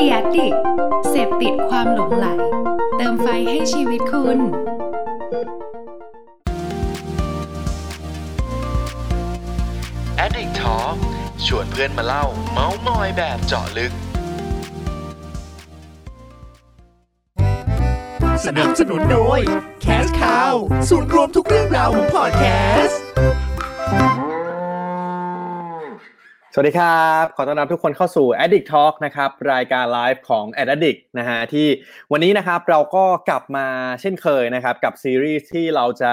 ดียดิกเสพติดความหลงไหล เติมไฟให้ชีวิตคุณ Addict Talk ชวนเพื่อนมาเล่า เมาส์มอยแบบเจาะลึก สนับสนุนโดย Cash Cow ศูนย์รวมทุกเรื่องราวของพอดแคสต์ สวัสดีครับ ขอต้อนรับทุกคนเข้าสู่ Addict Talk นะครับ รายการไลฟ์ของ Addict นะฮะที่วันนี้นะครับเราก็กลับมาเช่นเคยนะครับ กับซีรีส์ที่เราจะ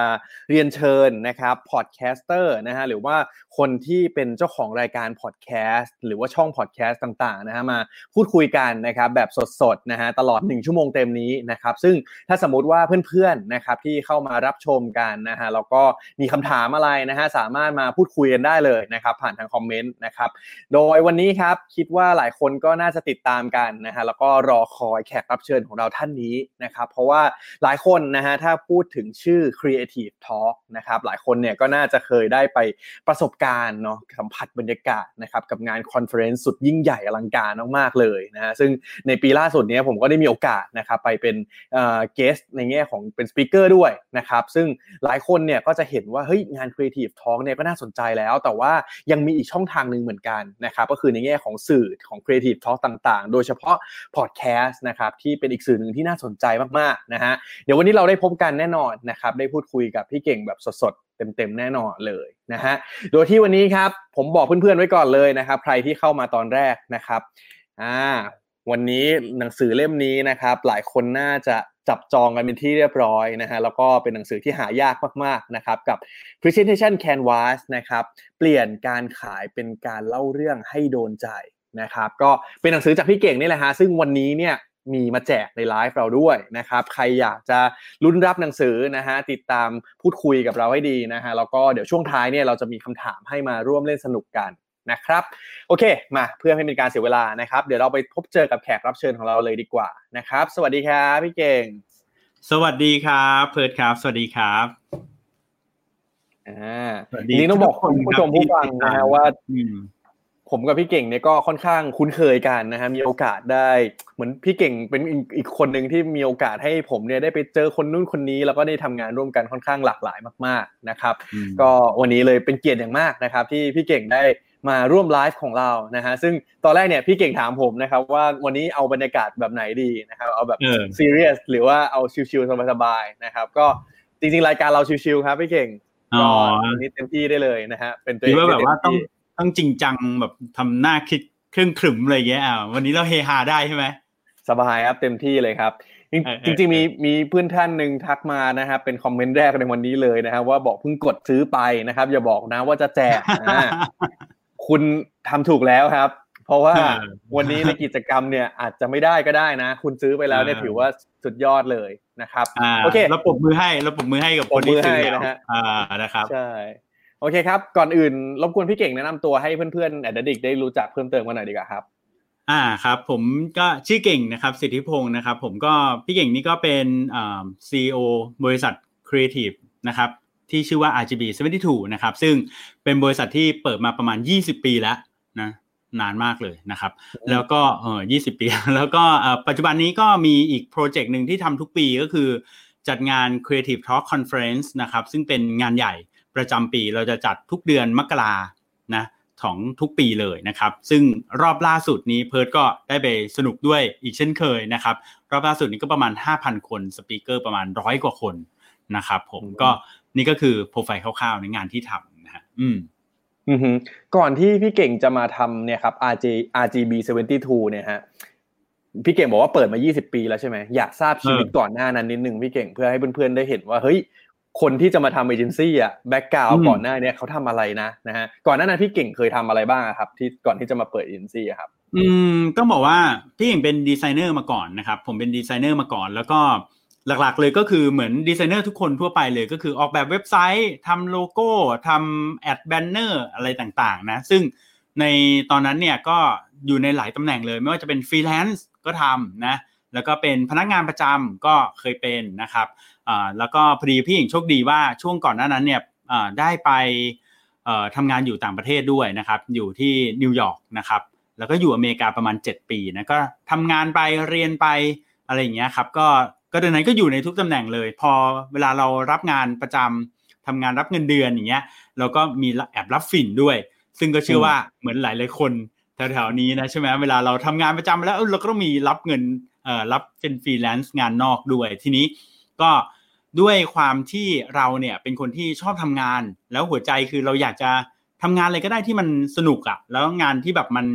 เรียนเชิญนะครับ podcaster นะฮะหรือว่าคนที่เป็นเจ้าของรายการพอดแคสต์หรือว่าช่องพอดแคสต์ต่างๆนะฮะมาพูดคุยกันนะครับแบบสดๆนะฮะตลอด 1 ชั่วโมงเต็มนี้นะครับซึ่งถ้าสมมุติว่าเพื่อนๆนะครับที่เข้ามารับชมกันนะฮะแล้วก็มีคำถามอะไรนะฮะสามารถมาพูดคุยกันได้เลยนะครับผ่านทางคอมเมนต์นะครับโดยวันนี้ครับคิดว่าหลายคนก็น่าจะติดตามกันนะฮะแล้วก็รอคอยแขกรับเชิญของเราท่านนี้นะครับเพราะว่าหลายคนนะฮะถ้าพูดถึงชื่อ Creative Talk นะครับหลายคนเนี่ยก็น่าจะเคยได้ไปประสบการณ์เนาะสัมผัสบรรยากาศนะครับกับงาน conference สุดยิ่งใหญ่อลังการมากๆเลยนะฮะซึ่งในปีล่าสุดนี้ผมก็ได้มีโอกาสนะครับไปเป็นเอ่อเกสในแง่ของเป็นสปิเกอร์ด้วยนะครับซึ่งหลายคนเนี่ยก็จะเห็นว่าเฮ้ยงาน Creative Talk เนี่ยก็น่าสนใจแล้ว แต่ว่ายังมีอีกช่องทางหนึ่งเหมือนกันนะครับก็คือในแง่ของสื่อของ Creative Talk ต่างๆ โดยเฉพาะพอดแคสต์นะครับที่เป็นอีกสื่อหนึ่งที่น่าสนใจมากๆนะฮะเดี๋ยววันนี้เราได้พบกันแน่นอนนะครับได้พูดคุยกับพี่เก่งแบบสดๆเต็มๆแน่นอนเลยนะฮะโดยที่วันนี้ครับผมบอกเพื่อนๆไว้ก่อนเลยนะครับใครที่เข้ามาตอนแรกนะครับอ่าวันนี้หนังสือเล่มนี้นะครับหลายคนน่าจะ จับจองกันเป็นที่เรียบร้อยนะฮะแล้วก็เป็นหนังสือที่หายากมากๆนะครับกับ Presentation Canvas นะครับเปลี่ยนการขายเป็นการเล่าเรื่องให้โดนใจนะครับก็เป็นหนังสือจากพี่เก่งนี่แหละฮะซึ่งวันนี้เนี่ยมีมาแจกในไลฟ์เราด้วยนะครับ ใครอยากจะลุ้นรับหนังสือนะฮะติดตามพูดคุยกับเราให้ดีนะฮะแล้วก็เดี๋ยวช่วงท้ายเนี่ยเราจะมีคำถามให้มาร่วมเล่นสนุกกัน นะครับโอเค มาเพื่อให้เป็นการเสียเวลานะครับ เดี๋ยวเราไปพบเจอกับแขกรับเชิญของเราเลยดีกว่านะครับ สวัสดีครับพี่เก่ง สวัสดีครับเพิร์ดครับ สวัสดีครับอ่าสวัสทีดีนี้ต้องบอกทุกคุณผู้ชมรับผู้ฟังที่ติดนะตฮะมว่าอืมผมกับพี่เก่งเนี่ยก็ค่อนข้างคุ้นเคยกันนะฮะมีโอกาสได้ เหมือนพี่เก่งเป็นอีกอีกคนหนึ่งที่มีโอกาสให้ผมเนี่ยได้ไปเจอคนนู้นคนนี้ แล้วก็ได้ทำงานร่วมกันค่อนข้างหลากหลายมาก ๆนะครับอืมก็วันนี้เลยเป็นเกียรติอย่างมากนะครับ ที่พี่เก่งได้ มาร่วมไลฟ์ของเรานะฮะซึ่งตอนแรกเนี่ยพี่เก่งถามผมนะครับว่าวันนี้เอาบรรยากาศแบบไหนดีนะครับเอาแบบเออซีเรียสหรือว่าเอา chill ๆสบายๆนะครับ ก็จริงๆรายการเรา chill ๆครับพี่เก่งอ๋อก็วันนี้เต็มที่ได้เลยนะฮะเป็นตัวคิดเองว่าแบบว่าต้องเต็มที่ต้องจริงจังแบบทำหน้าคิดเครื่องขรึมอะไรเงี้ยอ่าวันนี้เราเฮฮาได้ใช่ไหมสบายครับเต็มที่เลยครับจริงเออเออจริงๆมีมีเพื่อนท่านหนึ่งทักมานะครับเป็นคอมเมนต์แรกในวันนี้เลยนะครับว่าบอกเพิ่งกดซื้อไปนะครับ อย่าบอกนะว่าจะแจกอ่า คุณทำถูกแล้วครับ เพราะว่าเออวันนี้ในกิจกรรมเนี่ยอาจจะไม่ได้ก็ได้นะ คุณซื้อไปแล้วเนี่ยเออถือว่าสุดยอดเลยนะครับอ่าโอเคเราปรบมือให้เราปรบมือให้กับคนที่ปรบมือซื้อให้แล้วนะฮะอ่านะครับใช่โอเคครับ ก่อนอื่นรบกวนพี่เก่งแนะนำตัวให้เพื่อนๆแอดดิกได้รู้จักเพิ่มเติมกันหน่อยดีกว่าครับ อ่าครับ ผมก็ชื่อเก่งนะครับ สิทธิพงศ์นะครับ ผมก็พี่เก่งนี่ก็เป็นอ่า CEO บริษัท Creative นะครับ ที่ชื่อว่า RGB 72นะครับ ซึ่งเป็นบริษัทที่เปิดมาประมาณ 20 ปีแล้วนะนานมากเลยนะครับ แล้วก็เออ20 ปี แล้วก็เอ่อปัจจุบันนี้ก็มีอีกโปรเจกต์หนึ่งที่ทำทุกปีก็คือจัดงาน Creative Talk Conference นะครับ ซึ่งเป็นงานใหญ่ประจำปีเราจะจัดทุกเดือนมกรานะของทุกปีเลยนะครับ ซึ่งรอบล่าสุดนี้เพิร์ดก็ได้ไปสนุกด้วยอีกเช่นเคยนะครับ รอบล่าสุดนี้ก็ประมาณ 5,000 คน สปีกเกอร์ประมาณร้อยกว่าคนนะครับผมอืมก็ นี่ก็คือโปรไฟล์คร่าวๆในงานที่ทำนะฮะอืมอือฮึก่อนที่พี่เก่งจะมาทำเนี่ยครับ RG RGB 72เนี่ยฮะพี่เก่งบอกว่าเปิดมา 20 ปีแล้วใช่ไหมอยากทราบชีวิตเออก่อนหน้านั้นนิดนึงพี่เก่งเพื่อให้เพื่อนๆได้เห็นว่าเฮ้ยคนที่จะมาทำเอเจนซี่อะ background ก่อนหน้าเนี้ยเขาทำอะไรนะนะฮะก่อนหน้านั้นพี่เก่งเคยทำอะไรบ้างอะครับ ที่ก่อนที่จะมาเปิดเอเจนซี่อะครับ อืมต้องบอกว่าพี่เองเป็นดีไซเนอร์มาก่อนนะครับ ผมเป็นดีไซเนอร์มาก่อน แล้วก็ หลักๆ เลยก็คือเหมือนดีไซเนอร์ทุกคนทั่วไปเลยก็คือออกแบบเว็บไซต์ทำโลโก้ทำ ad banner อะไรต่างๆนะซึ่งในตอนนั้นเนี่ยก็อยู่ในหลายตำแหน่งเลย ไม่ว่าจะเป็นฟรีแลนซ์ก็ทำนะแล้วก็เป็นพนักงานประจำก็เคยเป็นนะครับแล้วก็พอดีพี่เองโชคดีว่าช่วงก่อนหน้านั้นเนี่ยได้ไปทำงานอยู่ต่างประเทศด้วยนะครับอยู่ที่นิวยอร์กนะครับแล้วก็อยู่อเมริกาประมาณ 7 ปีนะก็ทำงานไปเรียนไปอะไรอย่างเงี้ยครับก็ ก็ดังนั้นก็อยู่ในทุกตำแหน่งเลย พอเวลาเรารับงานประจำทำงานรับเงินเดือนอย่างเงี้ยเราก็มีแอบรับฝิ่นด้วย ซึ่งก็เชื่อว่าเหมือนหลายหลายคนแถวๆนี้นะใช่ไหมเวลาเราทำงานประจำแล้วเราก็ต้องมีรับเงินเอ่อรับเป็นฟรีแลนซ์งานนอกด้วย ทีนี้ก็ด้วยความที่เราเนี่ยเป็นคนที่ชอบทำงาน แล้วหัวใจคือเราอยากจะทำงานอะไรก็ได้ที่มันสนุกอะแล้วงานที่แบบมัน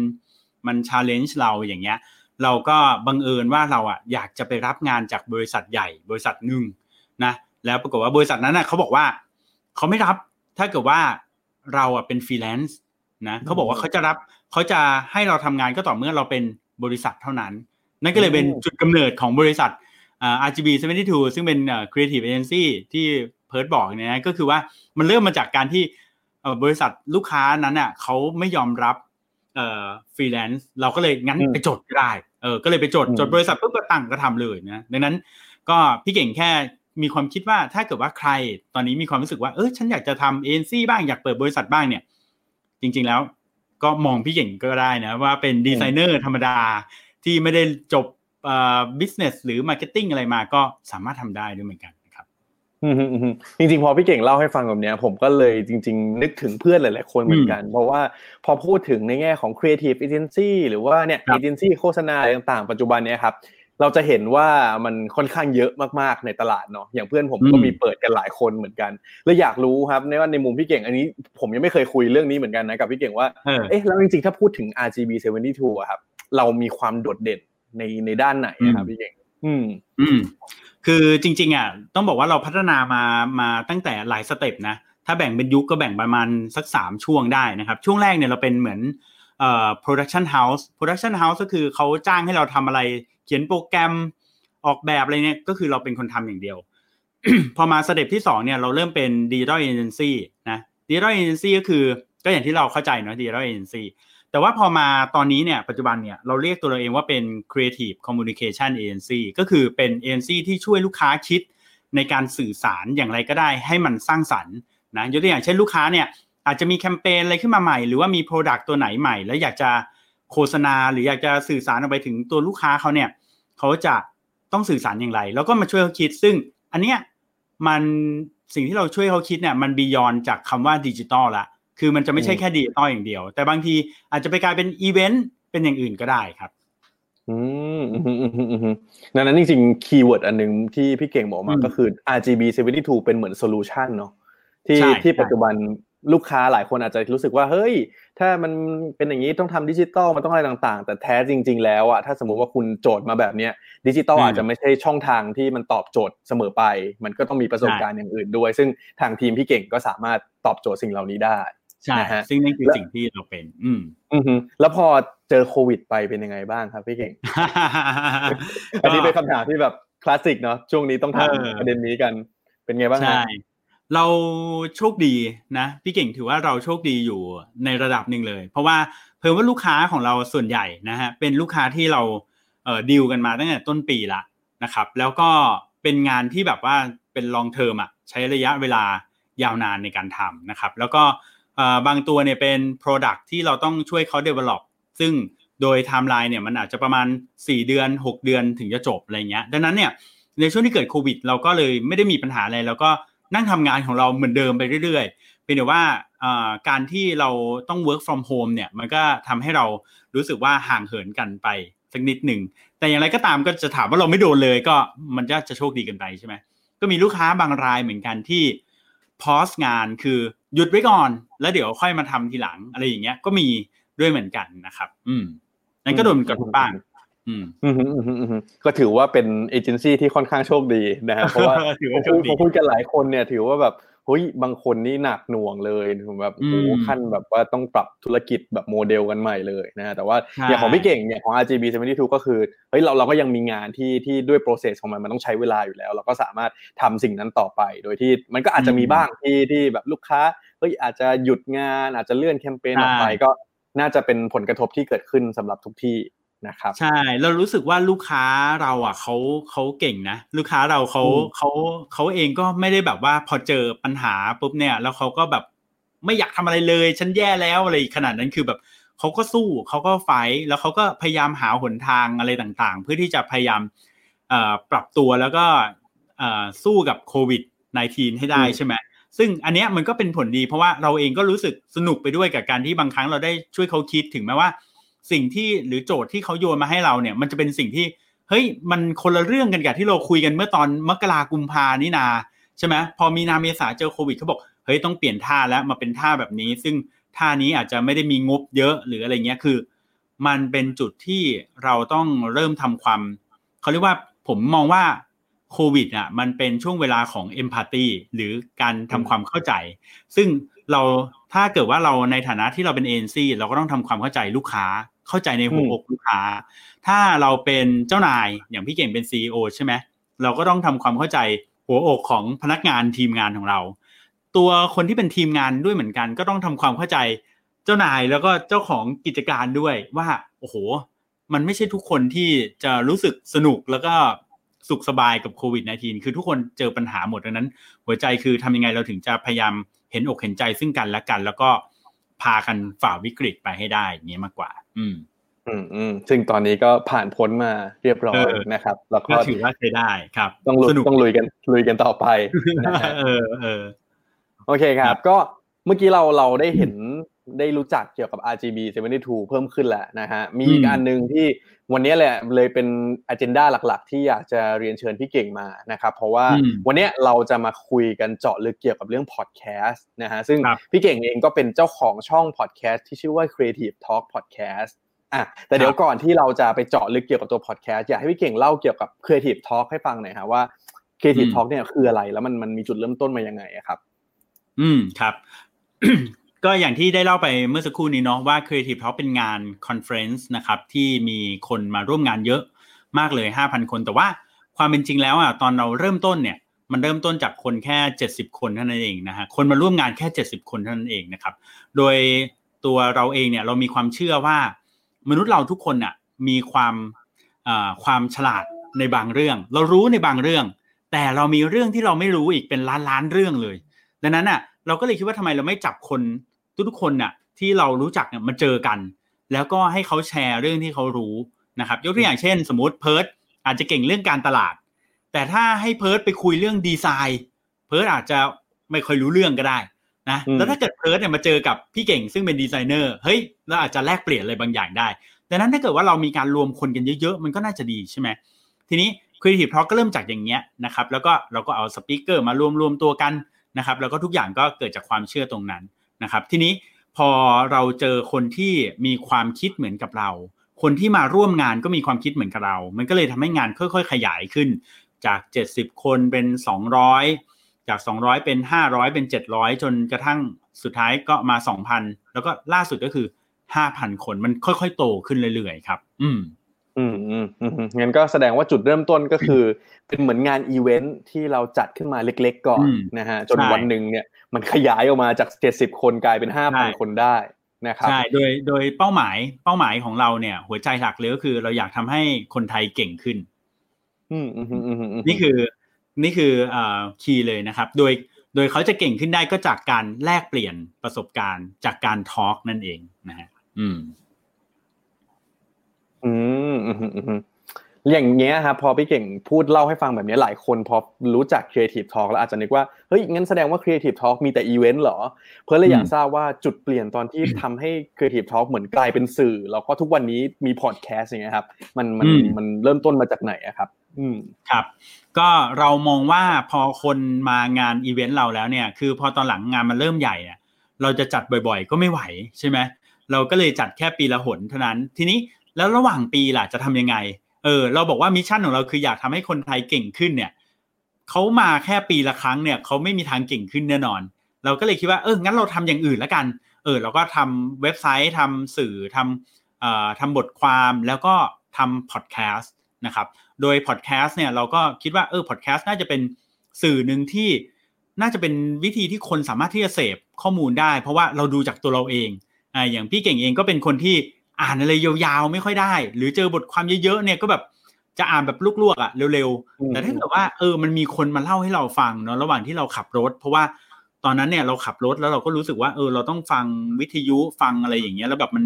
มัน challenge เราอย่างเงี้ย เราก็บังเอิญว่าเราอะอยากจะไปรับงานจากบริษัทใหญ่ บริษัทหนึ่งนะแล้วปรากฏว่าบริษัทนั้นน่ะเขาบอกว่าเขาไม่รับถ้าเกิดว่าเราอะเป็นฟรีแลนซ์นะเขาบอกว่าเขาจะรับเขาจะให้เราทำงานก็ต่อเมื่อเราเป็นบริษัทเท่านั้น นั่นก็เลยเป็นจุดกำเนิดของบริษัทอ่า RGB 72 ซึ่งเป็น creative agency ที่เพิร์ดบอกเนี่ยนะก็คือว่ามันเริ่มมาจากการที่บริษัทลูกค้านั้นอะเขาไม่ยอมรับ เอ่อฟรีแลนซ์เราก็เลยงั้นไปจดก็ได้เออก็เลยไปจดจดบริษัทปุ๊บก็ตั้งก็ทำเลยนะดังนั้นก็พี่เก่งแค่มีความคิดว่าถ้าเกิดว่าใครตอนนี้มีความรู้สึกว่าเออฉันอยากจะทำเอเจนซี่บ้างอยากเปิดบริษัทบ้างเนี่ย จริง ๆแล้วก็มองพี่เก่งก็ได้นะว่าเป็นดีไซเนอร์ธรรมดาที่ไม่ได้จบเอ่อ business หรือ marketing อะไรมาก็สามารถทำได้ด้วยเหมือนกันครับ จริงๆ พอพี่เก่งเล่าให้ฟังแบบนี้ผมก็เลยจริง ๆ นึกถึงเพื่อนหลายๆคนเหมือนกัน เพราะว่าพอพูดถึงในแง่ของ Creative Agency หรือว่าเนี่ยเอเจนซี่โฆษณาอะไรต่างๆ ปัจจุบันเนี้ยครับเราจะเห็นว่ามันค่อนข้างเยอะมากๆในตลาดเนาะอย่างเพื่อนผมก็มีเปิดกันหลายคนเหมือนกันเลยอยากรู้ครับในว่าในมุมพี่เก่ง อันนี้ผมยังไม่เคยคุยเรื่องนี้เหมือนกันนะกับพี่เก่งว่าเอ๊ะแล้วจริงๆถ้าพูดถึง RGB 72อะครับเรามีความโดดเด่นในในด้านไหนครับพี่เก่ง อืม อืม คือจริง ๆ อะ ต้องบอกว่าเราพัฒนามามาตั้งแต่หลายสเต็ปนะ ถ้าแบ่งเป็นยุคก็แบ่งประมาณสักสามช่วงได้นะครับ ช่วงแรกเนี่ยเราเป็นเหมือนเอ่อ production house production house ก็คือเขาจ้างให้เราทำอะไร เขียนโปรแกรมออกแบบอะไรเนี่ย ก็คือเราเป็นคนทำอย่างเดียว พอมา step ที่สองเนี่ยเราเริ่มเป็น digital agency นะ digital agency ก็คือก็อย่างที่เราเข้าใจเนาะ digital agency แต่ว่าพอมาตอนนี้เนี่ยปัจจุบันเนี่ยเราเรียกตัวเราเองว่าเป็น creative communication agency ก็คือเป็นเอเจนซี่ที่ช่วยลูกค้าคิดในการสื่อสารอย่างไรก็ได้ให้มันสร้างสรรค์นะยกตัวอย่างเช่นลูกค้าเนี่ยอาจจะมีแคมเปญอะไรขึ้นมาใหม่ หรือว่ามี Product ตัวไหนใหม่ แล้วอยากจะโฆษณา หรืออยากจะสื่อสารออกไปถึงตัวลูกค้าเขาเนี่ยเขาจะต้องสื่อสารอย่างไร แล้วก็มาช่วยเขาคิด ซึ่งอันเนี้ยมันสิ่งที่เราช่วยเขาคิดเนี่ยมัน beyond จากคำว่าดิจิตอลละ คือมันจะไม่ใช่แค่ดิจิตอลอย่างเดียว แต่บางทีอาจจะไปกลายเป็นอีเวนต์เป็นอย่างอื่นก็ได้ครับ อืมดังนั้นจริงๆ keyword อันหนึ่งที่พี่เก่งบอกมาก็คือ RGB 72เป็นเหมือน solution เนาะที่ที่ปัจจุบันลูกค้าหลายคนอาจจะรู้สึกว่าเฮ้ย ถ้ามันเป็นอย่างนี้ต้องทำดิจิตอลมันต้องอะไรต่างๆ แต่แท้จริง ๆ แล้วอะถ้าสมมุติว่าคุณโจทย์มาแบบเนี้ยดิจิตอลอาจจะไม่ใช่ช่องทางที่มันตอบโจทย์เสมอไป มันก็ต้องมีประสบการณ์อย่างอื่นด้วย ซึ่งทางทีมพี่เก่งก็สามารถตอบโจทย์สิ่งเหล่านี้ได้ ใช่ซึ่งนั่นคือสิ่งที่เราเป็น อืมอือแล้วพอเจอโควิดไปเป็นยังไงบ้างครับพี่เก่ง อันนี้เป็นคำถามที่แบบคลาสสิกเนาะช่วงนี้ต้องถามประเด็นนี้กันเป็นไงบ้างใช่เราโชคดีนะพี่เก่งถือว่าเราโชคดีอยู่ในระดับหนึ่งเลย เพราะว่าเพิ่มว่าลูกค้าของเราส่วนใหญ่นะฮะเป็นลูกค้าที่เราเอ่อดีลกันมาตั้งแต่ต้นปีละนะครับ แล้วก็เป็นงานที่แบบว่าเป็นลองเทอมอะใช้ระยะเวลายาวนานในการทำนะครับ แล้วก็ บางตัวเนี่ยเป็น Product ที่เราต้องช่วยเขา develop ซึ่งโดยไทม์ไลน์เนี่ยมันอาจจะประมาณ 4 เดือน 6 เดือนถึงจะจบอะไรเงี้ยดังนั้นเนี่ยในช่วงที่เกิดโควิด เราก็เลยไม่ได้มีปัญหาอะไรแล้วก็นั่งทำงานของเราเหมือนเดิมไปเรื่อยๆ เป็นแต่ว่าการที่เราต้อง work from home เนี่ยมันก็ทำให้เรารู้สึกว่าห่างเหินกันไปสักนิดหนึ่ง แต่อย่างไรก็ตามก็จะถามว่าเราไม่โดนเลยก็มันจะจะโชคดีกันไปใช่ไหมก็มีลูกค้าบางรายเหมือนกันที่พอสงานคือ หยุดไว้ก่อน แล้วเดี๋ยวค่อยมาทำทีหลังอะไรอย่างเงี้ย ก็มีด้วยเหมือนกันนะครับ อืมนั่นก็โดนกระทบบ้างอืมก็ถือว่าเป็นเอเจนซี่ที่ค่อนข้างโชคดีนะครับเพราะว่าพอพูดกันหลายคนเนี่ย ถือว่าแบบ เฮ้ยบางคนนี่หนักหน่วงเลยแบบโอ้ขั้นแบบว่าต้องปรับธุรกิจแบบโมเดลกันใหม่เลยนะฮะแต่ว่าอย่างของพี่เก่งเนี่ยของ RGB 72ก็คือเฮ้ยเราเราก็ยังมีงานที่ที่ด้วย process ของมันมันต้องใช้เวลาอยู่แล้ว เราก็สามารถทำสิ่งนั้นต่อไป โดยที่มันก็อาจจะมีบ้างที่ที่แบบลูกค้าเฮ้ยอาจจะหยุดงานอาจจะเลื่อนแคมเปญออกไปก็น่าจะเป็นผลกระทบที่เกิดขึ้นสำหรับทุกที่ นะครับใช่เรารู้สึกว่าลูกค้าเราอะเขาเขาเก่งนะ ลูกค้าเราเขาเขาเขาเองก็ไม่ได้แบบว่าพอเจอปัญหาปุ๊บเนี่ย แล้วเขาก็แบบไม่อยากทำอะไรเลย ฉันแย่แล้วอะไรขนาดนั้นคือแบบเขาก็สู้เขาก็ไฟท์แล้วเขาก็พยายามหาหนทางอะไรต่างๆ เพื่อที่จะพยายามเอ่อปรับตัวแล้วก็เอ่อสู้กับโควิด -19 ให้ได้อืมใช่ไหมซึ่งอันเนี้ยมันก็เป็นผลดีเพราะว่าเราเองก็รู้สึกสนุกไปด้วยกับการที่บางครั้งเราได้ช่วยเขาคิดถึงแม้ว่า สิ่งที่หรือโจทย์ที่เขาโยนมาให้เราเนี่ย มันจะเป็นสิ่งที่เฮ้ยมันคนละเรื่องกันกับที่เราคุยกันเมื่อตอนมกรากุมภานี่นาใช่ไหมพอมีนาเมษาเจอโควิดเขาบอกเฮ้ยต้องเปลี่ยนท่าแล้วมาเป็นท่าแบบนี้ ซึ่งท่านี้อาจจะไม่ได้มีงบเยอะหรืออะไรเงี้ยคือ มันเป็นจุดที่เราต้องเริ่มทำความเขาเรียกว่าผมมองว่าโควิดอะมันเป็นช่วงเวลาของเอมพัตตีหรือการทำความเข้าใจ ซึ่งเราถ้าเกิดว่าเราในฐานะที่เราเป็นเอ็นซีเราก็ต้องทำความเข้าใจลูกค้า เข้าใจในหัวอกลูกค้า ถ้าเราเป็นเจ้านายอย่างพี่เก่งเป็นซีอใช่ไหมเราก็ต้องทำความเข้าใจหัวอกของพนักงานทีมงานของเรา ตัวคนที่เป็นทีมงานด้วยเหมือนกัน ก็ต้องทำความเข้าใจเจ้านายแล้วก็เจ้าของกิจการด้วยว่าโอ้โห มันไม่ใช่ทุกคนที่จะรู้สึกสนุกแล้วก็สุขสบายกับโควิด -19 คือทุกคนเจอปัญหาหมดดังนั้น หัวใจคือทำยังไงเราถึงจะพยายามเห็นอกเห็นใจซึ่งกันและกัน แล้วก็ พากันฝ่าวิกฤตไปให้ได้อย่างนี้มากกว่า อืม อืมอืมซึ่งตอนนี้ก็ผ่านพ้นมาเรียบร้อยเออนะครับ แล้วก็ก็ถือว่าใช้ได้ครับ ต้องลุยสนุกต้องลุยกันลุยกันต่อไปนะฮะเออเออโอเคคครัรับบก็ เมื่อกี้เราเราได้เห็นได้รู้จักเกี่ยวกับ RGB 72 เพิ่มขึ้นแล้วนะฮะ มีอีกอืมอันหนึ่งที่วันนี้แหละเลยเป็นอ g e n d a หลักๆ ที่อยากจะเรียนเชิญพี่เก่งมานะครับ เพราะว่าอืมวันนี้เราจะมาคุยกันเจาะลึกเกี่ยวกับเรื่องพอดแคสต์นะฮะ ซึ่งครับพี่เก่งเองก็เป็นเจ้าของช่องพอดแคสต์ที่ชื่อว่า Creative Talk Podcast อะแต่เดี๋ยวก่อนที่เราจะไปเจาะลึกเกี่ยวกับตัวพอดแคสต์อยากให้พี่เก่งเล่าเกี่ยวกับ Creative Talk ให้ฟังหน่อยฮะว่า Creative อืม Talk เนี่ยคืออะไรแล้วมันมันมีจุดเริ่มต้นมายังไงอะครับ อืมครับ ก็อย่างที่ได้เล่าไปเมื่อสักครู่นี้เนาะว่า Creative Talk เป็นงาน conference นะครับที่มีคนมาร่วมงานเยอะมากเลย 5,000 คน แต่ว่าความเป็นจริงแล้วอะตอนเราเริ่มต้นเนี่ยมันเริ่มต้นจากคนแค่ 70 คนเท่านั้นเองนะฮะคนมาร่วมงานแค่ 70 คนเท่านั้นเองนะครับโดยตัวเราเองเนี่ยเรามีความเชื่อว่ามนุษย์เราทุกคนน่ะมีความความฉลาดในบางเรื่อง เรารู้ในบางเรื่อง แต่เรามีเรื่องที่เราไม่รู้อีกเป็นล้านล้านเรื่องเลย ดังนั้นอะ เราก็เลยคิดว่าทำไมเราไม่จับคนทุกๆคนน่ะที่เรารู้จักเนี่ยมาเจอกัน แล้วก็ให้เขาแชร์เรื่องที่เขารู้นะครับ ยกตัวอย่างเช่น สมมติเพิร์ดอาจจะเก่งเรื่องการตลาด แต่ถ้าให้เพิร์ดไปคุยเรื่องดีไซน์เพิร์ดอาจจะไม่ค่อยรู้เรื่องก็ได้นะอืมแล้วถ้าเกิดเพิร์ดเนี่ยมาเจอกับพี่เก่งซึ่งเป็นดีไซเนอร์เฮ้ยเราอาจจะแลกเปลี่ยนอะไรบางอย่างได้ดังนั้นถ้าเกิดว่าเรามีการรวมคนกันเยอะๆ มันก็น่าจะดีใช่ไหมทีนี้ Creative Talk ก็เริ่มจากอย่างเงี้ยนะครับแล้วก็เราก็เอาสปีกเกอร์มารวมรวมตัวกัน นะครับแล้วก็ทุกอย่างก็เกิดจากความเชื่อตรงนั้นนะครับทีนี้พอเราเจอคนที่มีความคิดเหมือนกับเรา คนที่มาร่วมงานก็มีความคิดเหมือนกับเรา มันก็เลยทำให้งานค่อยๆ ขยายขึ้น จาก 70 คนเป็น 200 จาก 200 เป็น 500 เป็น 700 จนกระทั่งสุดท้ายก็มา 2,000 แล้วก็ล่าสุดก็คือ 5,000 คนมันค่อยๆ โตขึ้นเรื่อยๆ ครับ อืม อืมอืมอืมงั้นก็แสดงว่าจุดเริ่มต้นก็คือ เป็นเหมือนงานอีเวนท์ที่เราจัดขึ้นมาเล็ก ๆ ก่อนอืมนะฮะจนใช่วันหนึ่งเนี่ยมันขยายออกมาจากเจ็ดสิบคนกลายเป็นห้าใช่พันคนได้นะครับใช่โดยโดยเป้าหมายเป้าหมายของเราเนี่ย หัวใจหลักเลยก็คือเราอยากทำให้คนไทยเก่งขึ้น อืมอืมอืมอืมอืมนี่คือ นี่คือเอ่อคีย์เลยนะครับ โดยโดยเขาจะเก่งขึ้นได้ก็จากการแลกเปลี่ยนประสบการณ์จากการทอล์กนั่นเองนะฮะอืม อืมอื มอืมอืมอย่างเงี้ยครับพอพี่เก่งพูดเล่าให้ฟังแบบนี้หลายคนพอรู้จัก Creative Talk แล้วอาจจะนึกว่าเฮ้ยงั้นแสดงว่า Creative Talk มีแต่อีเวนต์เหรอ เพื่อเลยอยากอืมทราบว่าจุดเปลี่ยนตอนที่ทำให้ Creative Talk เหมือนกลายเป็นสื่อ แล้วก็ทุกวันนี้มีพอดแคสต์อย่างเงี้ยครับมันมันอืมมันเริ่มต้นมาจากไหนอะครับ อืมครับ ก็เรามองว่าพอคนมางานอีเวนต์เราแล้วเนี่ย คือพอตอนหลังงานมันเริ่มใหญ่เนี่ยเราจะจัดบ่อย ๆ ก็ไม่ไหวใช่ไหมเราก็เลยจัดแค่ปีละหนเท่านั้นทีนี้ แล้วระหว่างปีล่ะจะทำยังไง เออ เราบอกว่า mission ของเราคืออยากทำให้คนไทยเก่งขึ้นเนี่ยเขามาแค่ปีละครั้งเนี่ยเขาไม่มีทางเก่งขึ้นแน่นอน เราก็เลยคิดว่าเอองั้นเราทำอย่างอื่นแล้วกัน เออ เราก็ทำเว็บไซต์ทำสื่อทำเอ่อทำบทความแล้วก็ทำพอดแคสต์นะครับ โดยพอดแคสต์เนี่ยเราก็คิดว่าเออพอดแคสต์น่าจะเป็นสื่อหนึ่งที่น่าจะเป็นวิธีที่คนสามารถที่จะเสพข้อมูลได้ เพราะว่าเราดูจากตัวเราเองอ่าอย่างพี่เก่งเองก็เป็นคนที่ อ่านอะไรยาวๆไม่ค่อยได้ หรือเจอบทความเยอะๆเนี่ยก็แบบจะอ่านแบบลวกๆอะเร็วอืมๆแต่ถ้าเกิดว่าเออมันมีคนมาเล่าให้เราฟังเนาะระหว่างที่เราขับรถ เพราะว่าตอนนั้นเนี่ยเราขับรถแล้วเราก็รู้สึกว่าเออเราต้องฟังวิทยุฟังอะไรอย่างเงี้ยแล้วแบบมัน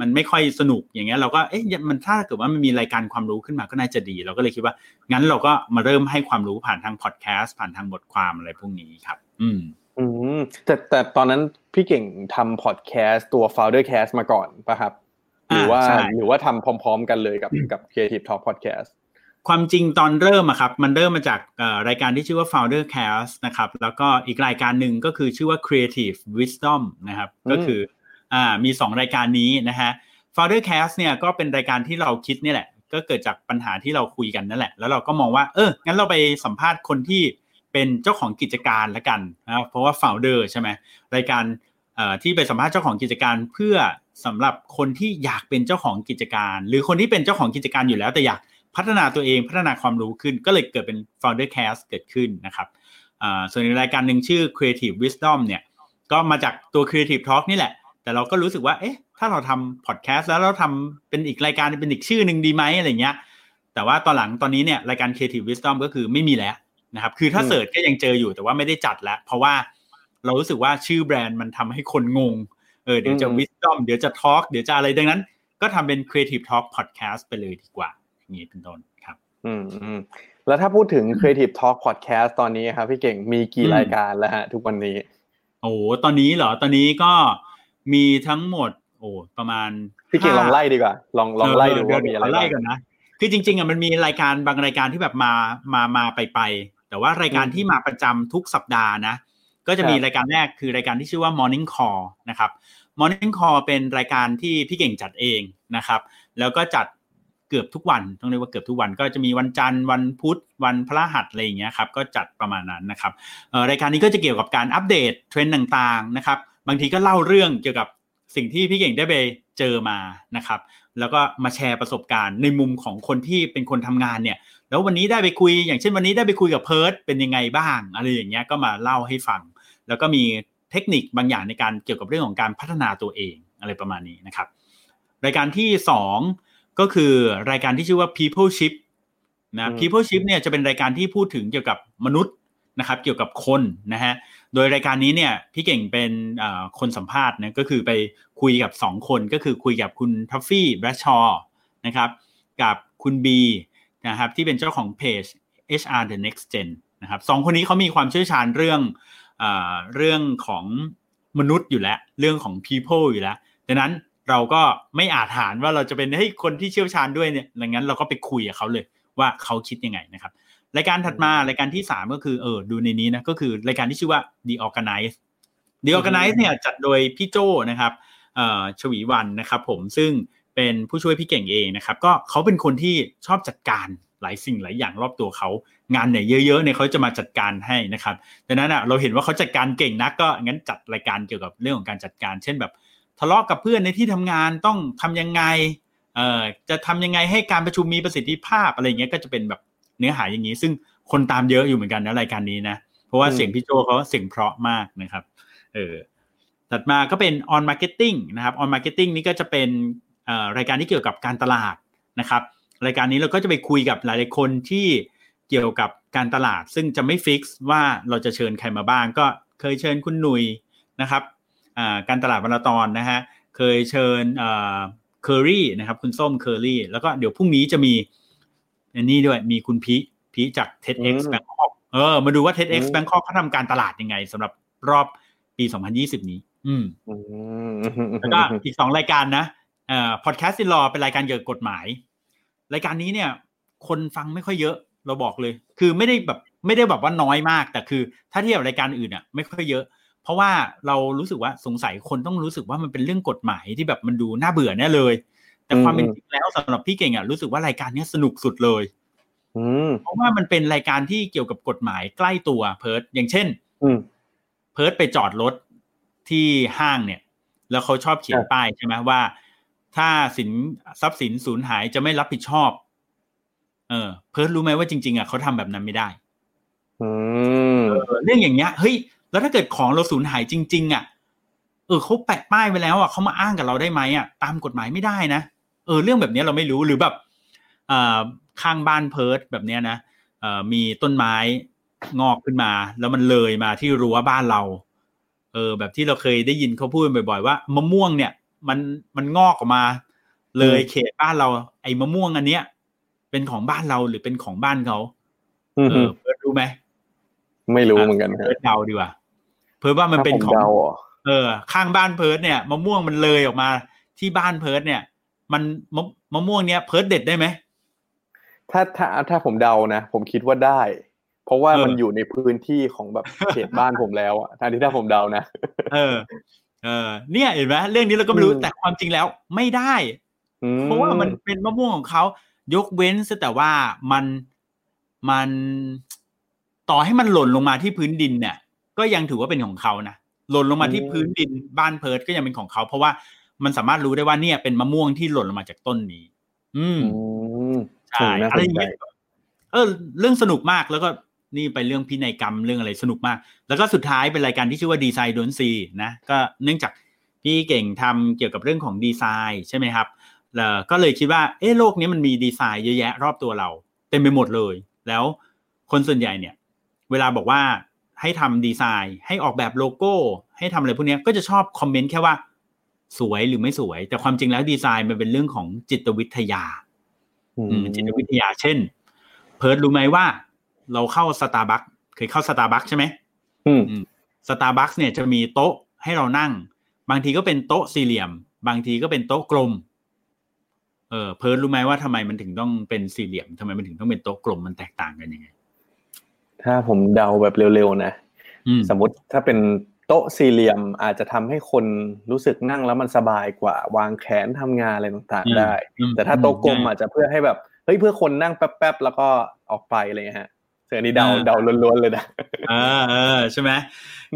มันไม่ค่อยสนุกอย่างเงี้ยเราก็เอ๊ะมันถ้าเกิดว่ามันมีรายการความรู้ขึ้นมาก็น่าจะดี เราก็เลยคิดว่า งั้นเราก็มาเริ่มให้ความรู้ผ่านทางพอดแคสต์ผ่านทางบทความอะไรพวกนี้ครับ อืมอืมแต่แต่ตอนนั้นพี่เก่งทำพอดแคสต์ตัว Founder Cast มาก่อนป่ะครับ หรือว่าใช่หรือว่าทำพร้อม ๆ กันเลยกับกับ Creative Talk Podcast ความจริงตอนเริ่มอะครับ มันเริ่มมาจากเอ่อรายการที่ชื่อว่า Founder Cast นะครับ แล้วก็อีกรายการหนึ่งก็คือชื่อว่า Creative Wisdom นะครับอืมก็คืออ่ามีสองรายการนี้นะฮะ Founder Cast เนี่ยก็เป็นรายการที่เราคิดนี่แหละ ก็เกิดจากปัญหาที่เราคุยกันนั่นแหละ แล้วเราก็มองว่า เออ งั้นเราไปสัมภาษณ์คนที่เป็นเจ้าของกิจการละกันนะเพราะว่า Founder ใช่ไหมรายการเอ่อที่ไปสัมภาษณ์เจ้าของกิจการเพื่อ สำหรับคนที่อยากเป็นเจ้าของกิจการ หรือคนที่เป็นเจ้าของกิจการอยู่แล้ว แต่อยากพัฒนาตัวเองพัฒนาความรู้ขึ้น ก็เลยเกิดเป็น Founder Cast เกิดขึ้นนะครับอ่าส่วนในรายการหนึ่งชื่อ Creative Wisdom เนี่ยก็มาจากตัว Creative Talk นี่แหละ แต่เราก็รู้สึกว่าเอ๊ะถ้าเราทำพอดแคสต์แล้วเราทำเป็นอีกรายการเป็นอีกชื่อหนึ่งดีไหมอะไรเงี้ยแต่ว่าตอนหลังตอนนี้เนี่ยรายการ Creative Wisdom ก็คือไม่มีแล้วนะครับคือถ้าอืมเสิร์ชก็ยังเจออยู่แต่ว่าไม่ได้จัดแล้ว เพราะว่าเรารู้สึกว่าชื่อแบรนด์มันทำให้คนงง เออเดี๋ยวจะ Wisdom เดี๋ยวจะ Talk เดี๋ยวจะอะไรดังนั้น ก็ทำเป็น Creative Talk Podcast ไปเลยดีกว่า อย่างนี้เป็นต้นครับ อืมอืมแล้วถ้าพูดถึง Creative Talk Podcast ตอนนี้ครับพี่เก่งมีกี่อืมรายการแล้วฮะ ทุกวันนี้ โอ้ตอนนี้เหรอตอนนี้ก็มีทั้งหมด โอ้ประมาณพี่เก่งลองไล่ดีกว่า ลองลองไล่ดูว่ามีอะไรเดี๋ยขบ้าไล่งก่อนนะคือจริงๆอะมันมีรายการบางรายการที่แบบมามามาไปไปแต่ว่ารายการอืมที่มาประจำทุกสัปดาห์นะ ก็จะมีครับรายการแรกคือรายการที่ชื่อว่า Morning Call นะครับ Morning Call เป็นรายการที่พี่เก่งจัดเองนะครับ แล้วก็จัดเกือบทุกวันต้องเรียกว่าเกือบทุกวันก็จะมีวันจันทร์วันพุธวันพฤหัสอะไรอย่างเงี้ยครับก็จัดประมาณนั้นนะครับรายการนี้ก็จะเกี่ยวกับการอัปเดตเทรนด์ต่างๆนะครับบางทีก็เล่าเรื่องเกี่ยวกับสิ่งที่พี่เก่งได้ไปเจอมานะครับ แล้วก็มาแชร์ประสบการณ์ในมุมของคนที่เป็นคนทำงานเนี่ย แล้ววันนี้ได้ไปคุยอย่างเช่นวันนี้ได้ไปคุยกับเพิร์ดเป็นยังไงบ้างอะไรอย่างเงี้ยก็มาเล่าให้ฟัง แล้วก็มี ทคนิคบางอย่างในการเกี่ยวกับเรื่องของการพัฒนาตัวเองอะไรประมาณนี้นะครับ รายการที่สองก็คือรายการที่ชื่อว่า People Ship นะอืม People Ship เนี่ยจะเป็นรายการที่พูดถึงเกี่ยวกับมนุษย์นะครับเกี่ยวกับคนนะฮะโดยรายการนี้เนี่ยพี่เก่งเป็นเอ่อคนสัมภาษณ์นะก็คือไปคุยกับ 2 คนก็คือคุยกับคุณทัฟฟี่แบรชชอนะครับกับคุณบีนะครับที่เป็นเจ้าของเพจ HR The Next Gen นะครับสองคนนี้เขามีความเชี่ยวชาญเรื่อง เอ่อเรื่องของมนุษย์อยู่แล้ว เรื่องของ people อยู่แล้วดังนั้นเราก็ไม่อาจหารว่าเราจะเป็นให้ยคนที่เชี่ยวชาญด้วยเนี่ยดังนั้นเราก็ไปคุยกับเขาเลยว่าเขาคิดยังไงนะครับรายการถัดมารายการที่ 3 ก็คือเออดูในนี้นะก็คือรายการที่ชื่อว่า The Organize The Organize เนี่ยจัดโดยพี่โจนะครับเอ่อชวีวันนะครับผมซึ่งเป็นผู้ช่วยพี่เก่งเองนะครับก็เขาเป็นคนที่ชอบจัดการ หลายสิ่งหลายอย่างรอบตัวเขางานไหนเยอะๆเนี่ยเขาจะมาจัดการให้นะครับดังนั้นอะเราเห็นว่าเขาจัดการเก่งนักก็งั้นจัดรายการเกี่ยวกับเรื่องของการจัดการ เช่นแบบ ทะเลาะกับเพื่อนในที่ทำงานต้องทำยังไงเอ่อจะทำยังไงให้การประชุมมีประสิทธิภาพอะไรเงี้ยก็จะเป็นแบบเนื้อหาอย่างนี้ ซึ่งคนตามเยอะอยู่เหมือนกันนะรายการนี้นะเพราะว่าอืมเสียงพี่โจเขาเสียงเพราะมากนะครับเออถัดมาก็เป็น on marketing นะครับ on marketing นี่ก็จะเป็นเอ่อรายการที่เกี่ยวกับการตลาดนะครับ รายการนี้เราก็จะไปคุยกับหลายๆคนที่เกี่ยวกับการตลาด ซึ่งจะไม่ฟิกซ์ว่าเราจะเชิญใครมาบ้าง ก็เคยเชิญคุณหนุยนะครับอ่าการตลาดวันละตอนนะฮะเคยเชิญเอ่อเคอรี่นะครับคุณส้มเคอรี่แล้วก็เดี๋ยวพรุ่งนี้จะมีอันนี้ด้วยมีคุณพีพีจาก TEDx อืม Bangkok เออมาดูว่า TEDx อืม Bangkok เขาทำการตลาดยังไงสำหรับรอบปี 2020 นี้ อืมอืมแล้วก็อีกสองรายการนะเอ่อพอดแคสต์ in law เป็นรายการเกี่ยวกับกฎหมาย รายการนี้เนี่ย คนฟังไม่ค่อยเยอะ เราบอกเลย คือไม่ได้แบบไม่ได้แบบว่าน้อยมาก แต่คือ ถ้าเทียบกับรายการอื่นอะไม่ค่อยเยอะ เพราะว่าเรารู้สึกว่าสงสัยคนต้องรู้สึกว่ามันเป็นเรื่องกฎหมายที่แบบมันดูน่าเบื่อแน่เลย แต่ความเป็นจริงแล้วสำหรับพี่เก่งอะรู้สึกว่ารายการเนี้ยสนุกสุดเลยอืมเพราะว่ามันเป็นรายการที่เกี่ยวกับกฎหมายใกล้ตัวเพิร์ดอย่างเช่นอืมเพิร์ดไปจอดรถที่ห้างเนี่ย แล้วเขาชอบเขียนครับป้ายใช่ไหมว่า ถ้าสินทรัพย์สินสูญหายจะไม่รับผิดชอบ เออ เพิร์ดรู้ไหมว่าจริง ๆอะเขาทำแบบนั้นไม่ได้อืมเออเรื่องอย่างเงี้ยเฮ้ยแล้วถ้าเกิดของเราสูญหายจริง ๆ อะ เออเขาแปะป้ายไว้แล้วอะเขามาอ้างกับเราได้ไหมอะตามกฎหมายไม่ได้นะเออ เรื่องแบบเนี้ยเราไม่รู้หรือแบบอ่าข้างบ้านเพิร์ดแบบเนี้ยนะเอ่อมีต้นไม้งอกขึ้นมา แล้วมันเลยมาที่รั้วบ้านเรา เออ แบบที่เราเคยได้ยินเขาพูดกันบ่อย ๆ ว่ามะม่วงเนี่ย มันมันงอกออกมา เลยเขตบ้านเรา ไอ้มะม่วงอันเนี้ย เป็นของบ้านเราหรือเป็นของบ้านเขาอือเอฮึอเพิร์ดรู้ไหมไม่รู้เหมือนกันเพิร์ดเดาดีกว่าเพิร์ดว่ามันเป็นของถ้าผเดาเหรอเออ ข้างบ้านเพิร์ดเนี่ยมะม่วงมันเลยออกมา ที่บ้านเพิร์ดเนี่ย มันมะมะม่วงเนี้ยเพิร์ดเด็ดได้ไหมถ้าถ้าถ้าผมเดานะผมคิดว่าได้ เพราะว่าเออมันอยู่ในพื้นที่ของแบบเขตบ้านผมแล้วอะทันที่ถ้าผมเดานะเออ เออเนี่ยเห็นไหมเรื่องนี้เราก็ไม่รู้อืมแต่ความจริงแล้วไม่ได้อืมเพราะว่ามันเป็นมะม่วงของเขายกเว้นซะแต่ว่ามันมันต่อให้มันหล่นลงมาที่พื้นดินเนี่ย ก็ยังถือว่าเป็นของเขานะหล่นลงมาที่พื้นดินบ้านเพิร์ดก็ยังเป็นของเขา เพราะว่ามันสามารถรู้ได้ว่าเนี่ยเป็นมะม่วงที่หล่นลงมาจากต้นนี้ อืมอืมใช่น่าอะไรสอนย่างใจเงี้ยเออ เรื่องสนุกมากแล้วก็ นี่ไปเรื่องพินัยกรรมเรื่องอะไรสนุกมาก แล้วก็สุดท้ายเป็นรายการที่ชื่อว่าดีไซน์ดนซีนะก็เนื่องจากพี่เก่งทำเกี่ยวกับเรื่องของดีไซน์ใช่ไหมครับแล้วก็เลยคิดว่าเออโลกนี้มันมีดีไซน์เยอะแยะรอบตัวเราเต็มไปหมดเลย แล้วคนส่วนใหญ่เนี่ย เวลาบอกว่าให้ทำดีไซน์ ให้ออกแบบโลโก้ ให้ทำอะไรพวกเนี้ยก็จะชอบ comment แค่ว่า สวยหรือไม่สวย แต่ความจริงแล้วดีไซน์มันเป็นเรื่องของจิตวิทยาอืมอืมจิตวิทยา เช่น เพิร์ดรู้ไหมว่า เราเข้าสตาร์บัคเคยเข้าสตาร์บัคใช่ไหมอืมสตาร์บัคเนี่ยจะมีโต๊ะให้เรานั่ง บางทีก็เป็นโต๊ะสี่เหลี่ยม บางทีก็เป็นโต๊ะกลม เออเพิร์ดรู้ไหมว่าทำไมมันถึงต้องเป็นสี่เหลี่ยมทำไมมันถึงต้องเป็นโต๊ะกลมมันแตกต่างกันยังไง ถ้าผมเดาแบบเร็วๆนะอืมสมมติถ้าเป็นโต๊ะสี่เหลี่ยมอาจจะทำให้คนรู้สึกนั่งแล้วมันสบายกว่า วางแขนทำงานอะไรต่างๆได้อืมแต่ถ้าโต๊ะกลมใช่อาจจะเพื่อให้แบบเฮ้ยเพื่อคนนั่งแป๊บๆแล้วก็ออกไปอะไรเงี้ยฮะ เสือนี่เดาเออเดาล้วนๆเลยนะเออเออใช่ไหม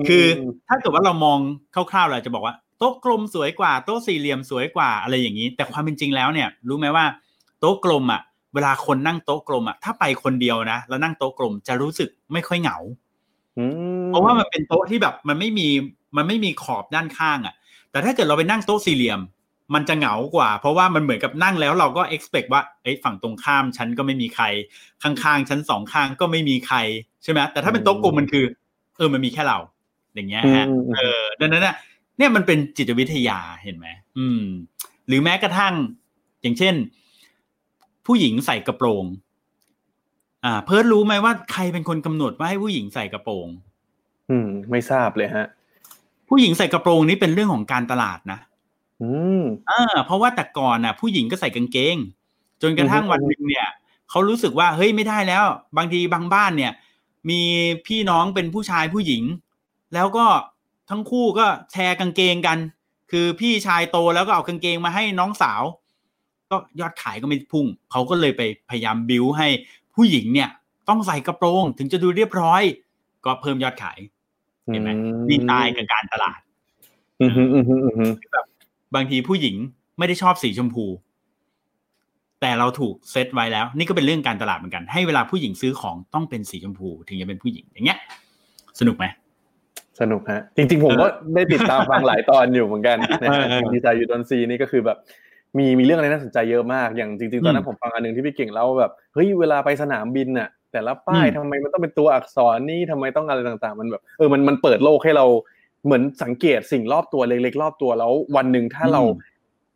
คือถ้าเกิดว่าเรามองคร่าวๆเราจะบอกว่าโต๊ะกลมสวยกว่าโต๊ะสี่เหลี่ยมสวยกว่าอะไรอย่างนี้ แต่ความเป็นจริงแล้วเนี่ย รู้ไหมว่า โต๊ะกลมอะ เวลาคนนั่งโต๊ะกลมอะถ้าไปคนเดียวนะแล้วนั่งโต๊ะกลมจะรู้สึกไม่ค่อยเหงาอืมเพราะว่ามันเป็นโต๊ะที่แบบมันไม่มีมันไม่มีขอบด้านข้างอะ แต่ถ้าเกิดเราไปนั่งโต๊ะสี่เหลี่ยม มันจะเหงากว่า เพราะว่ามันเหมือนกับนั่งแล้วเราก็ expect ว่าเอ้ยฝั่งตรงข้ามฉันก็ไม่มีใคร ข้างๆฉันสองข้างก็ไม่มีใครใช่ไหมแต่ถ้าเป็นโต๊ะกลมมันคือ เออมันมีแค่เรา อย่างเงี้ยฮะอืมเออดังนั้นเนี่ยเนี่ยมันเป็นจิตวิทยาเห็นไหมอืม หรือแม้กระทั่ง อย่างเช่น ผู้หญิงใส่กระโปรง อ่า เพิร์ดรู้ไหมว่าใครเป็นคนกำหนดว่าให้ผู้หญิงใส่กระโปรง อืม ไม่ทราบเลยฮะ ผู้หญิงใส่กระโปรงนี่เป็นเรื่องของการตลาดนะ อืมอ่าเพราะว่าแต่ก่อนน่ะ ผู้หญิงก็ใส่กางเกง จนกระทั่งอือฮึวันหนึ่งเนี่ยเขารู้สึกว่าเฮ้ยไม่ได้แล้ว บางทีบางบ้านเนี่ย มีพี่น้องเป็นผู้ชายผู้หญิง แล้วก็ทั้งคู่ก็แชร์กางเกงกัน คือพี่ชายโตแล้วก็เอากางเกงมาให้น้องสาว ก็ยอดขายก็ไม่พุ่งเขาก็เลยไปพยายามบิวให้ผู้หญิงเนี่ย ต้องใส่กระโปรงถึงจะดูเรียบร้อย ก็เพิ่มยอดขายเห็นไหมนี่ตายกับการตลาดอืมอืมอืมอืมอืม บางทีผู้หญิงไม่ได้ชอบสีชมพู แต่เราถูกเซตไว้แล้ว นี่ก็เป็นเรื่องการตลาดเหมือนกัน ให้เวลาผู้หญิงซื้อของต้องเป็นสีชมพู ถึงจะเป็นผู้หญิงอย่างเงี้ย สนุกไหมสนุกฮะ จริง ๆ ผมก็ได้ติดตามฟังหลายตอนอยู่เหมือนกันนะฮะเออเออดีไซน์ยูดอนซีนี่ก็คือแบบมีมีเรื่องอะไรน่าสนใจเยอะมาก อย่างจริงๆตอนนั้อืนมผมฟังอันหนึงที่พี่เก่งเล่าแบบเฮ้ยเวลาไปสนามบินน่ะ แต่ละป้ายอืมทำไมมันต้องเป็นตัวอักษรนี่ทำไมต้องอะไรต่างๆ มันแบบเออมันมันเปิดโลกให้เรา เหมือนสังเกตสิ่งรอบตัวเล็กๆรอบตัวแล้ว วันหนึ่งถ้าเรา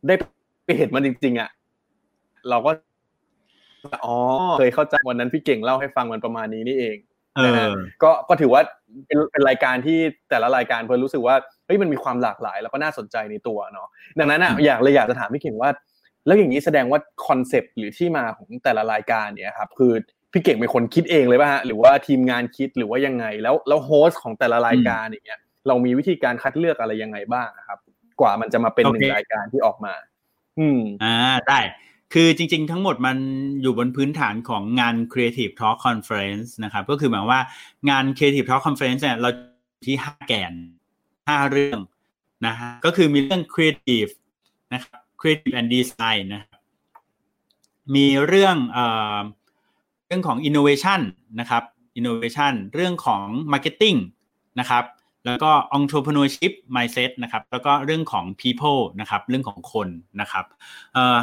ได้ไปเห็นมันจริง ๆอะเราก็อ๋อเคยเข้าใจวันนั้นพี่เก่งเล่าให้ฟังมันประมาณนี้นี่เองเอนะฮะอก็ก็ถือว่าเป็นเป็นรายการที่แต่ละรายการเพิร์ดรู้สึกว่าเฮ้ยมันมีความหลากหลาย แล้วก็น่าสนใจในตัวเนาะดังนั้นอะอืมอยากเลยอยากจะถามพี่เก่งว่า แล้วอย่างนี้แสดงว่า concept หรือที่มาของแต่ละรายการเนี่ยครับคือพี่เก่งเป็นคนคิดเองเลยป่ะฮะหรือว่าทีมงานคิดหรือว่ายังไง แล้วแล้ว host ของแต่ละรายการอย่างเงี้ย เรามีวิธีการคัดเลือกอะไรยังไงบ้างครับ กว่ามันจะมาเป็นหนึ่งรายการที่ออกมา อืมอ่าได้คือจริงๆ ทั้งหมดมันอยู่บนพื้นฐานของงาน Creative Talk Conference นะครับก็คือหมายว่างาน Creative Talk Conference เนี่ยเราที่ห้าแกนห้าเรื่องนะฮะก็คือมีเรื่อง Creative นะครับ Creative and Design นะครับมีเรื่องเอ่อเรื่องของ Innovation นะครับ Innovation เรื่องของ Marketing นะครับ แล้วก็ entrepreneurship mindset นะครับ แล้วก็เรื่องของ people นะครับ เรื่องของคนนะครับ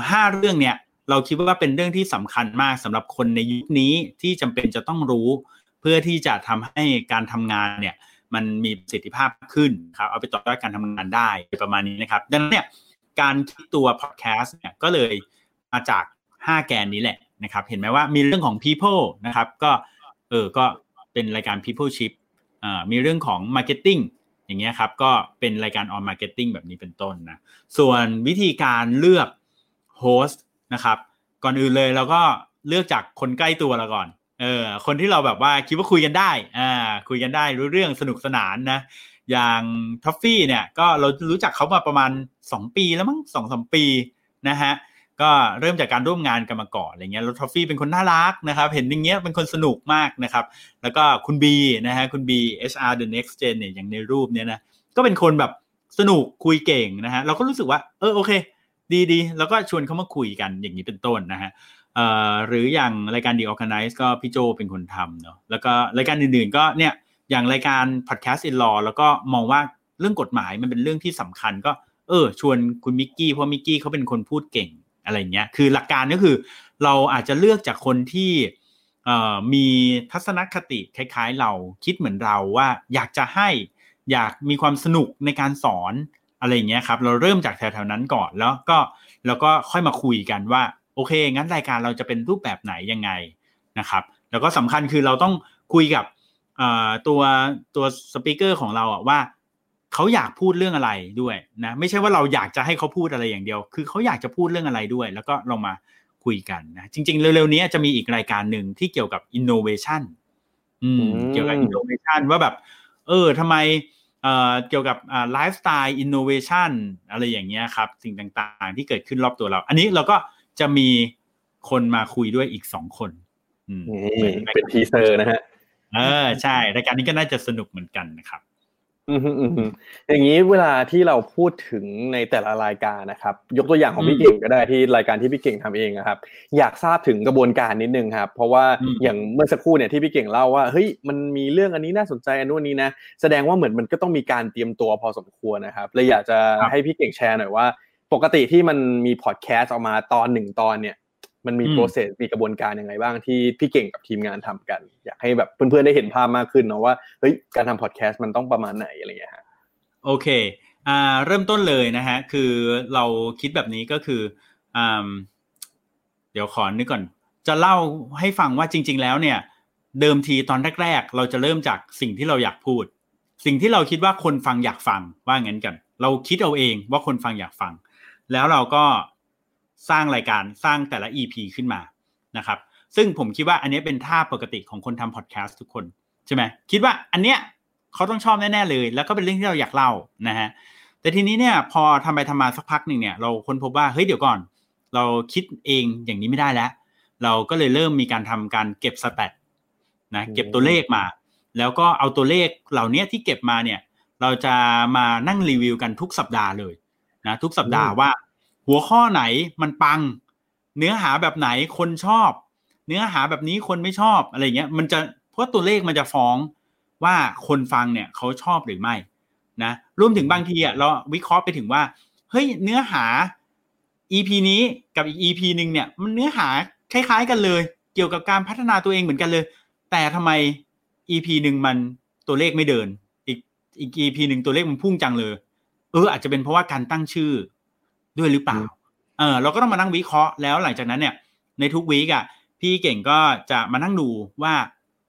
ห้าเรื่องเนี่ยเราคิดว่าเป็นเรื่องที่สำคัญมากสำหรับคนในยุคนี้ที่จำเป็นจะต้องรู้ เพื่อที่จะทำให้การทำงานเนี่ยมันมีประสิทธิภาพขึ้นครับ เอาไปต่อยอดการทำงานได้ประมาณนี้นะครับ ดังนั้นเนี่ยการคิดตัวพอดแคสต์เนี่ยก็เลยมาจาก 5 แกนนี้แหละนะครับ เห็นไหมว่ามีเรื่องของ people นะครับ ก็เออก็เป็นรายการ people ship มีเรื่องของ marketing อย่างเงี้ยครับก็เป็นรายการ on marketing แบบนี้เป็นต้นนะส่วนวิธีการเลือก host นะครับก่อนอื่นเลยเราก็เลือกจากคนใกล้ตัวเราก่อนเออคนที่เราแบบว่าคิดว่าคุยกันได้อ่าคุยกันได้รู้เรื่องสนุกสนานนะอย่างท็อฟฟี่เนี่ยก็เรารู้จักเขามาประมาณ 2 ปีแล้วมั้งสองสามปีนะฮะ ก็เริ่มจากการร่วมงานกันมาก่อนอะไรเงี้ยแล้วทอฟฟี่เป็นคนน่ารักนะครับ เห็นอย่างเงี้ยเป็นคนสนุกมากนะครับ แล้วก็คุณบีนะฮะคุณบี HR the next gen เนี่ยอย่างในรูปเนี้ยนะก็เป็นคนแบบสนุกคุยเก่งนะฮะเราก็รู้สึกว่าเออโอเค ดีดีแล้วก็ชวนเขามาคุยกันอย่างนี้เป็นต้นนะฮะหรืออย่างรายการ The Organize ก็พี่โจเป็นคนทำเนาะแล้วก็รายการอื่นๆก็เนี่ยอย่างรายการ Podcast in Law แล้วก็มองว่าเรื่องกฎหมายมันเป็นเรื่องที่สำคัญก็เออชวนคุณมิกกี้เพราะมิกกี้เขาเป็นคนพูดเก่ง อะไรเงี้ยคือหลักการก็คือ เราอาจจะเลือกจากคนที่มีทัศนคติคล้าย ๆ เราคิดเหมือนเราว่าอยากจะให้อยากมีความสนุกในการสอนอะไรเงี้ยครับ เราเริ่มจากแถวๆนั้นก่อนแล้วก็แล้วก็ค่อยมาคุยกันว่า โอเค งั้นรายการเราจะเป็นรูปแบบไหนยังไงนะครับ แล้วก็สำคัญคือเราต้องคุยกับตัวตัว speaker ของเราอะว่า เขาอยากพูดเรื่องอะไรด้วยนะไม่ใช่ว่าเราอยากจะให้เขาพูดอะไรอย่างเดียว คือเขาอยากจะพูดเรื่องอะไรด้วย แล้วก็ลองมาคุยกันนะจริง ๆ เร็วๆนี้จะมีอีกรายการหนึ่งที่เกี่ยวกับ innovation อืมเกี่ยวกับ innovation ว่าแบบ เออทำไมเอ่อเกี่ยวกับอ่า lifestyle innovation อะไรอย่างเงี้ยครับ สิ่งต่างๆ ที่เกิดขึ้นรอบตัวเรา อันนี้เราก็จะมีคนมาคุยด้วยอีกสองคนอืมเป็นทีเซอร์นะฮะเออใช่รายการนี้ก็น่าจะสนุกเหมือนกันนะครับ อืมอืมอย่างนี้เวลาที่เราพูดถึงในแต่ละรายการนะครับ ยกตัวอย่างของพี่เก่งก็ได้ที่รายการที่พี่เก่งทำเองนะครับ อยากทราบถึงกระบวนการนิดนึงครับ เพราะว่าอย่างเมื่อสักครู่เนี่ยที่พี่เก่งเล่าว่าเฮ้ยมันมีเรื่องอันนี้น่าสนใจอันนู้นนี้นะแสดงว่าเหมือนมันก็ต้องมีการเตรียมตัวพอสมควรนะครับเลยอยากจะให้พี่เก่งแชร์หน่อยว่า ปกติที่มันมีพอดแคสต์ออกมาตอนหนึ่งตอนเนี่ย มันมีโปรเซสมีกระบวนการยังไงบ้างที่พี่เก่งกับทีมงานทำกัน อยากให้แบบเพื่อนๆได้เห็นภาพมากขึ้นเนาะว่าเฮ้ยการทำพอดแคสต์มันต้องประมาณไหนอะไรอย่างเงี้ยโอเคอ่าเริ่มต้นเลยนะฮะคือเราคิดแบบนี้ก็คืออ่าเดี๋ยวขอนึกก่อน จะเล่าให้ฟังว่าจริง ๆ แล้วเนี่ย เดิมทีตอนแรก ๆ เราจะเริ่มจากสิ่งที่เราอยากพูด สิ่งที่เราคิดว่าคนฟังอยากฟังว่างั้นกัน เราคิดเอาเองว่าคนฟังอยากฟัง แล้วเราก็ สร้างรายการสร้างแต่ละ EP ขึ้นมานะครับ ซึ่งผมคิดว่าอันนี้เป็นท่าปกติของคนทำพอดแคสต์ทุกคนใช่ไหมคิดว่าอันเนี้ยเขาต้องชอบแน่ ๆ เลย แล้วก็เป็นเรื่องที่เราอยากเล่านะฮะแต่ทีนี้เนี่ยพอทำไปทำมาสักพักหนึ่งเนี่ยเราค้นพบว่าเฮ้ยเดี๋ยวก่อน เราคิดเองอย่างนี้ไม่ได้แล้ว เราก็เลยเริ่มมีการทำการเก็บสแตทนะเก็บตัวเลขมา แล้วก็เอาตัวเลขเหล่านี้ที่เก็บมาเนี่ย เราจะมานั่งรีวิวกันทุกสัปดาห์เลยนะทุกสัปดาห์ว่า หัวข้อไหนมันปัง เนื้อหาแบบไหนคนชอบ เนื้อหาแบบนี้คนไม่ชอบอะไรเงี้ยมันจะเพราะตัวเลขมันจะฟ้องว่าคนฟังเนี่ยเขาชอบหรือไม่นะรวมถึงบางทีอะเราวิเคราะห์ไปถึงว่าเฮ้ยเนื้อหา EP นี้กับอีก EP หนึ่งเนี่ยมันเนื้อหาคล้ายๆกันเลย เกี่ยวกับการพัฒนาตัวเองเหมือนกันเลย แต่ทำไม EP หนึ่งมันตัวเลขไม่เดิน อีกอีก EP หนึ่งตัวเลขมันพุ่งจังเลย เอออาจจะเป็นเพราะว่าการตั้งชื่อ ด้วยหรือเปล่า เออเราก็ต้องมานั่งวิเคราะห์แล้วหลังจากนั้นเนี่ย ในทุก week อะ พี่เก่งก็จะมานั่งดูว่า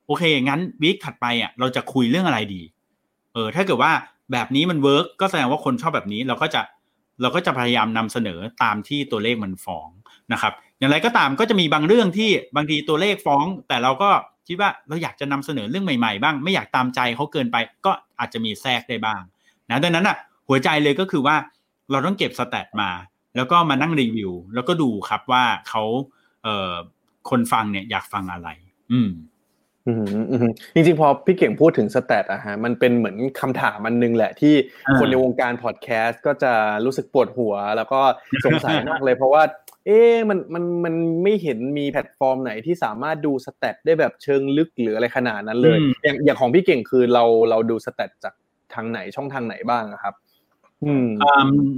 โอเค งั้น week ถัดไปอะเราจะคุยเรื่องอะไรดี เออ ถ้าเกิดว่าแบบนี้มัน work ก็แสดงว่าคนชอบแบบนี้เราก็จะเราก็จะพยายามนำเสนอตามที่ตัวเลขมันฟ้องนะครับ อย่างไรก็ตามก็จะมีบางเรื่องที่บางทีตัวเลขฟ้อง แต่เราก็คิดว่าเราอยากจะนำเสนอเรื่องใหม่ๆบ้าง ไม่อยากตามใจเขาเกินไป ก็อาจจะมีแทรกได้บ้างนะดังนั้นอะ หัวใจเลยก็คือว่า เราต้องเก็บสแตทมา แล้วก็มานั่งรีวิว แล้วก็ดูครับว่าเขาเอ่อคนฟังเนี่ยอยากฟังอะไร อืมจริงๆพอพี่เก่งพูดถึงสแตทอะฮะมันเป็นเหมือนคำถามมันนึงแหละที่คนในวงการพอดแคสต์ก็จะรู้สึกปวดหัว แล้วก็สงสัยมากเลยเพราะว่า เอ๊มันมันมันไม่เห็นมีแพลตฟอร์มไหนที่สามารถดู stat ได้แบบเชิงลึกหรืออะไรขนาดนั้นเลย อย่างอย่างของพี่เก่งคือเราเราดู stat จากทางไหนช่องทางไหนบ้างครับอืม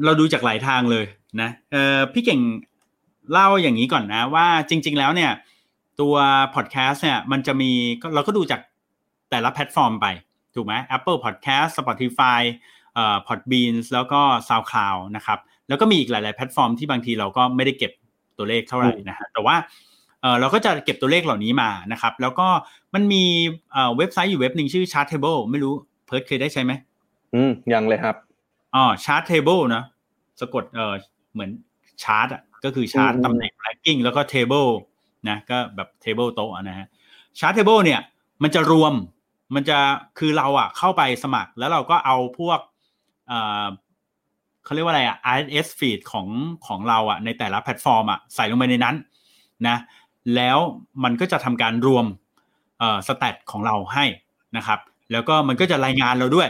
เราดูจากหลายทางเลยนะเออพี่เก่งเล่าอย่างนี้ก่อนนะ ว่าจริง ๆ แล้วเนี่ย ตัวพอดแคสต์เนี่ย มันจะมีเราก็ดูจากแต่ละแพลตฟอร์มไป ถูกไหม Apple Podcast Spotify เอ่อ Podbean แล้วก็ SoundCloud นะครับ แล้วก็มีอีกหลาย ๆ แพลตฟอร์มที่บางทีเราก็ไม่ได้เก็บตัวเลขเท่าไหร่นะฮะแต่ว่าเออเราก็จะเก็บตัวเลขเหล่านี้มานะครับ แล้วก็มันมีเอ่อเว็บไซต์อยู่เว็บหนึ่งชื่อ Chartable ไม่รู้เพิร์ดเคยได้ใช้ไหมอืมยังเลยครับ อ๋อ Chartable นะสะกดเออเหมือนชาร์ตอะก็คือชาร์ตอืมตำแหน่ง ranking แล้วก็ table นะก็แบบ table โต๊ะอะนะฮะ Chartable เนี่ย มันจะรวมมันจะคือเราอะเข้าไปสมัครแล้วเราก็เอาพวกเอ่อเขาเรียกว่าอะไรอะ RSS feed ของของเราอะในแต่ละแพลตฟอร์มอะใส่ลงไปในนั้นนะแล้วมันก็จะทำการรวมเอ่อ stat ของเราให้นะครับ แล้วก็มันก็จะรายงานเราด้วย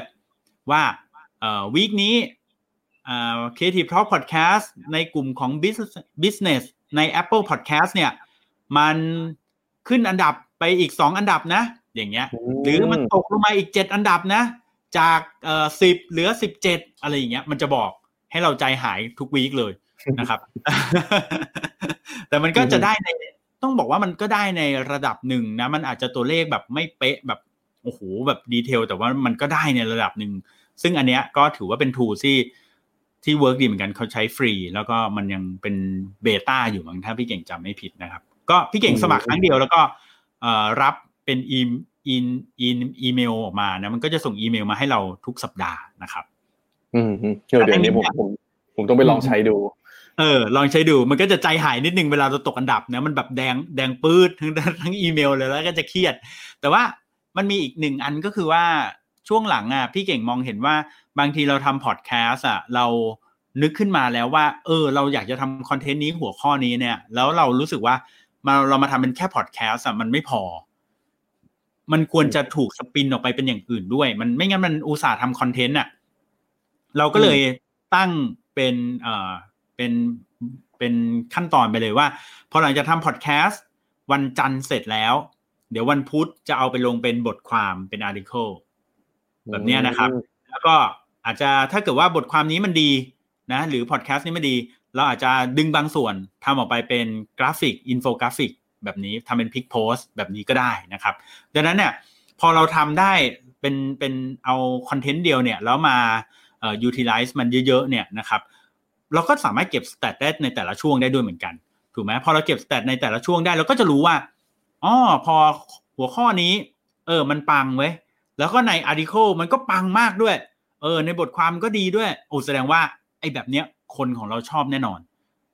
ว่าเอ่อ week นี้เอ่อ Creative Talk Podcast ในกลุ่มของ Business Business ใน Apple Podcast เนี่ย มันขึ้นอันดับไปอีกสองอันดับนะ อย่างเงี้ย หรือมันตกลงมาอีกเจ็ดอันดับนะ จากเอ่อสิบเหลือสิบเจ็ดอะไรอย่างเงี้ย มันจะบอกให้เราใจหายทุกวีคเลยนะครับ แต่มันก็จะได้ในต้องบอกว่ามันก็ได้ในระดับหนึ่งนะ มันอาจจะตัวเลขแบบไม่เป๊ะแบบโอ้โหแบบดีเทล แต่ว่ามันก็ได้ในระดับหนึ่ง ซึ่งอันเนี้ยก็ถือว่าเป็น tool ที่ที่ work ดีเหมือนกันเขาใช้ฟรี แล้วก็มันยังเป็น beta อยู่มั้งถ้าพี่เก่งจำไม่ผิดนะครับ ก็พี่เก่งสมัครครั้งเดียวแล้วก็เอ่อรับเป็นอีมอีนอีนอีเมลออกมานะมันก็จะส่งอีเมลมาให้เราทุกสัปดาห์นะครับ อืมอืมเดี๋ยวเดี๋ยวนี้ผมผมผมต้องไปลองใช้ดู เออ ลองใช้ดูมันก็จะใจหายนิดนึงเวลาเราตกอันดับนะมันแบบแดงแดงปื้ดทั้งทั้งอีเมลเลยแล้วก็จะเครียด แต่ว่ามันมีอีกหนึ่งอันก็คือว่า ช่วงหลังอะพี่เก่งมองเห็นว่าบางทีเราทำพอดแคสต์อะเรานึกขึ้นมาแล้วว่า เออ เราอยากจะทำคอนเทนต์นี้หัวข้อนี้เนี่ย แล้วเรารู้สึกว่ามาเรามาทำเป็นแค่พอดแคสต์อะมันไม่พอ มันควรจะถูกสปินออกไปเป็นอย่างอื่นด้วย มันไม่งั้นมันอุตส่าห์ทำคอนเทนต์อะเราก็เลยตั้งเป็นเอ่อเป็นเป็นขั้นตอนไปเลยว่าพอหลังจากทำพอดแคสต์วันจันทร์เสร็จแล้ว เดี๋ยววันพุธจะเอาไปลงเป็นบทความเป็น article แบบนี้นะครับ แล้วก็อาจจะถ้าเกิดว่าบทความนี้มันดีนะหรือพอดแคสต์นี้มันดี เราอาจจะดึงบางส่วนทำออกไปเป็นกราฟิกอินโฟกราฟิกแบบนี้ทำเป็น pic post แบบนี้ก็ได้นะครับ ดังนั้นเนี่ยพอเราทำได้เป็นเป็นเอาคอนเทนต์เดียวเนี่ยแล้วมาเอ่อ utilize มันเยอะๆเนี่ยนะครับเราก็สามารถเก็บสแตทได้ในแต่ละช่วงได้ด้วยเหมือนกัน ถูกไหมพอเราเก็บสแตทในแต่ละช่วงได้เราก็จะรู้ว่าอ๋อพอหัวข้อนี้ เออมันปังเว้ย แล้วก็ในอาร์ติเคิลมันก็ปังมากด้วย เออ ในบทความก็ดีด้วย โอ้แสดงว่าไอ้แบบเนี้ยคนของเราชอบแน่นอน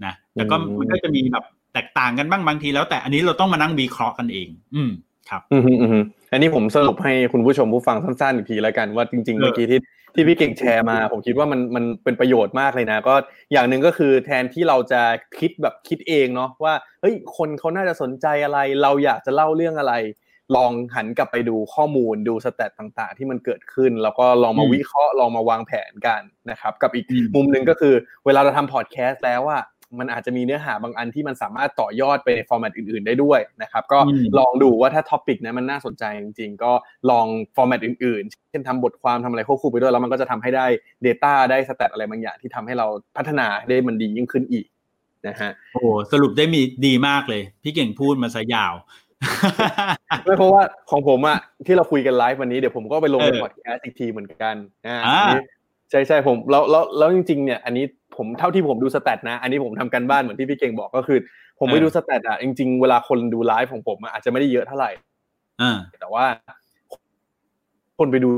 นะแต่ก็อืมมันก็จะมีแบบแตกต่างกันบ้างบางทีแล้วแต่อันนี้เราต้องมานั่งวิเคราะห์กันเอง อืมครับอืมอืมอืมอันนี้ผมสรุปให้คุณผู้ชมผู้ฟังสั้นๆอีกทีแล้วกันว่าจริงๆเออเมื่อกี้ที่ที่พี่เก่งแชร์มา ผมคิดว่ามันมันเป็นประโยชน์มากเลยนะ ก็อย่างหนึ่งก็คือแทนที่เราจะคิดแบบคิดเองเนาะว่าเฮ้ยคนเขาน่าจะสนใจอะไร เราอยากจะเล่าเรื่องอะไร ลองหันกลับไปดูข้อมูลดู stat ต่างๆ ที่มันเกิดขึ้น แล้วก็ลองมาอืมวิเคราะห์ลองมาวางแผนกันนะครับ กับอีกอืมมุมหนึ่งก็คือ เวลาเราทำพอดแคสต์แล้วอะมันอาจจะมีเนื้อหาบางอันที่มันสามารถต่อยอดไปใน format อื่น ๆ ได้ด้วยนะครับ ก็อืมลองดูว่าถ้า topic นั้นมันน่าสนใจจริง ๆ ก็ลอง format อื่น ๆ เช่นทำบทความทำอะไรควบคู่ไปด้วย แล้วมันก็จะทำให้ได้ Data ได้ stat อะไรบางอย่างที่ทำให้เราพัฒนาได้มันดียิ่งขึ้นอีกนะฮะโอ้โหสรุปได้มีดีมากเลย พี่เก่งพูดมาซะยาว ไม่เพราะว่าของผมอะที่เราคุยกันไลฟ์วันนี้เดี๋ยวผมก็ไปลงในเออพอดแคสต์อีกทีเหมือนกันอ่าอ่าอันนี้ใช่ใช่ผมแล้วแล้วแล้วจริงๆ เนี่ย อันนี้ผมเท่าที่ผมดู stat นะ อันนี้ผมทำการบ้านเหมือนที่พี่เก่งบอกก็คือ ผมไปดู stat อะจริง ๆ เวลาคนดูไลฟ์ของผมอะอาจจะไม่ได้เยอะเท่าไหร่อ่าแต่ว่า คนไปดู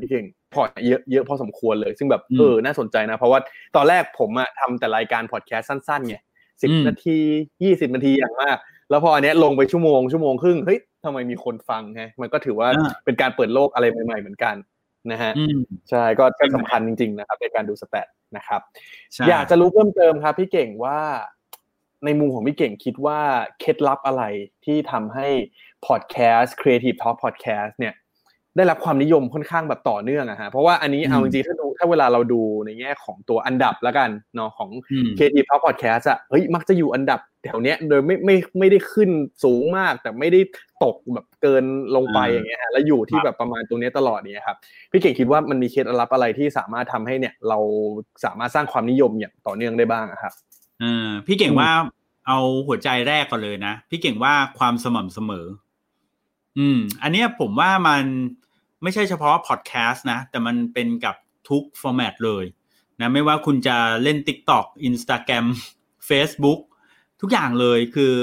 พี่เก่งพอร์ตเยอะเยอะพอสมควรเลย ซึ่งแบบอืมเออน่าสนใจนะ เพราะว่าตอนแรกผมอะทำแต่รายการพอดแคสต์สั้นๆไงสิบอืมนาทียี่สิบนาทีอย่างมาก แล้วพออันเนี้ยลงไปชั่วโมงชั่วโมงครึ่งเฮ้ยทำไมมีคนฟังฮะมันก็ถือว่าอ่าเป็นการเปิดโลกอะไรใหม่ๆเหมือนกันนะฮะอืมใช่ก็ก็สำคัญจริง ๆ นะครับในการดู stat นะครับใช่อยากจะรู้เพิ่มเติมครับ พี่เก่งว่าในมุมของพี่เก่งคิดว่าเคล็ดลับอะไรที่ทำให้พอดแคสต์ Creative Talk Podcast เนี่ย ได้รับความนิยมค่อนข้างแบบต่อเนื่องอะฮะเพราะว่าอันนี้อืมเอาจริงๆถ้าดูถ้าเวลาเราดูในแง่ของตัวอันดับแล้วกันเนาะของอืม Creative Talk Podcast อะเฮ้ยมักจะอยู่อันดับแถวเนี้ยโดยไม่ไม่ไม่ได้ขึ้นสูงมาก แต่ไม่ได้ตกแบบเกินลงไปอ่าอย่างเงี้ยฮะแล้วอยู่ที่ครับแบบประมาณตรงเนี้ยตลอดเนี้ยครับพี่เก่งคิดว่ามันมีเคล็ดลับอะไรที่สามารถทำให้เนี่ยเราสามารถสร้างความนิยมอย่างต่อเนื่องได้บ้างอะครับเออพี่เก่งอืมว่าเอาหัวใจแรกก่อนเลยนะพี่เก่งว่าความสม่ำเสมอ อืม อันเนี้ยผมว่ามัน ไม่ใช่เฉพาะพอดแคสต์นะ แต่มันเป็นกับทุกฟอร์แมตเลยนะไม่ว่าคุณจะเล่น TikTok Instagram Facebook ทุกอย่างเลยคือ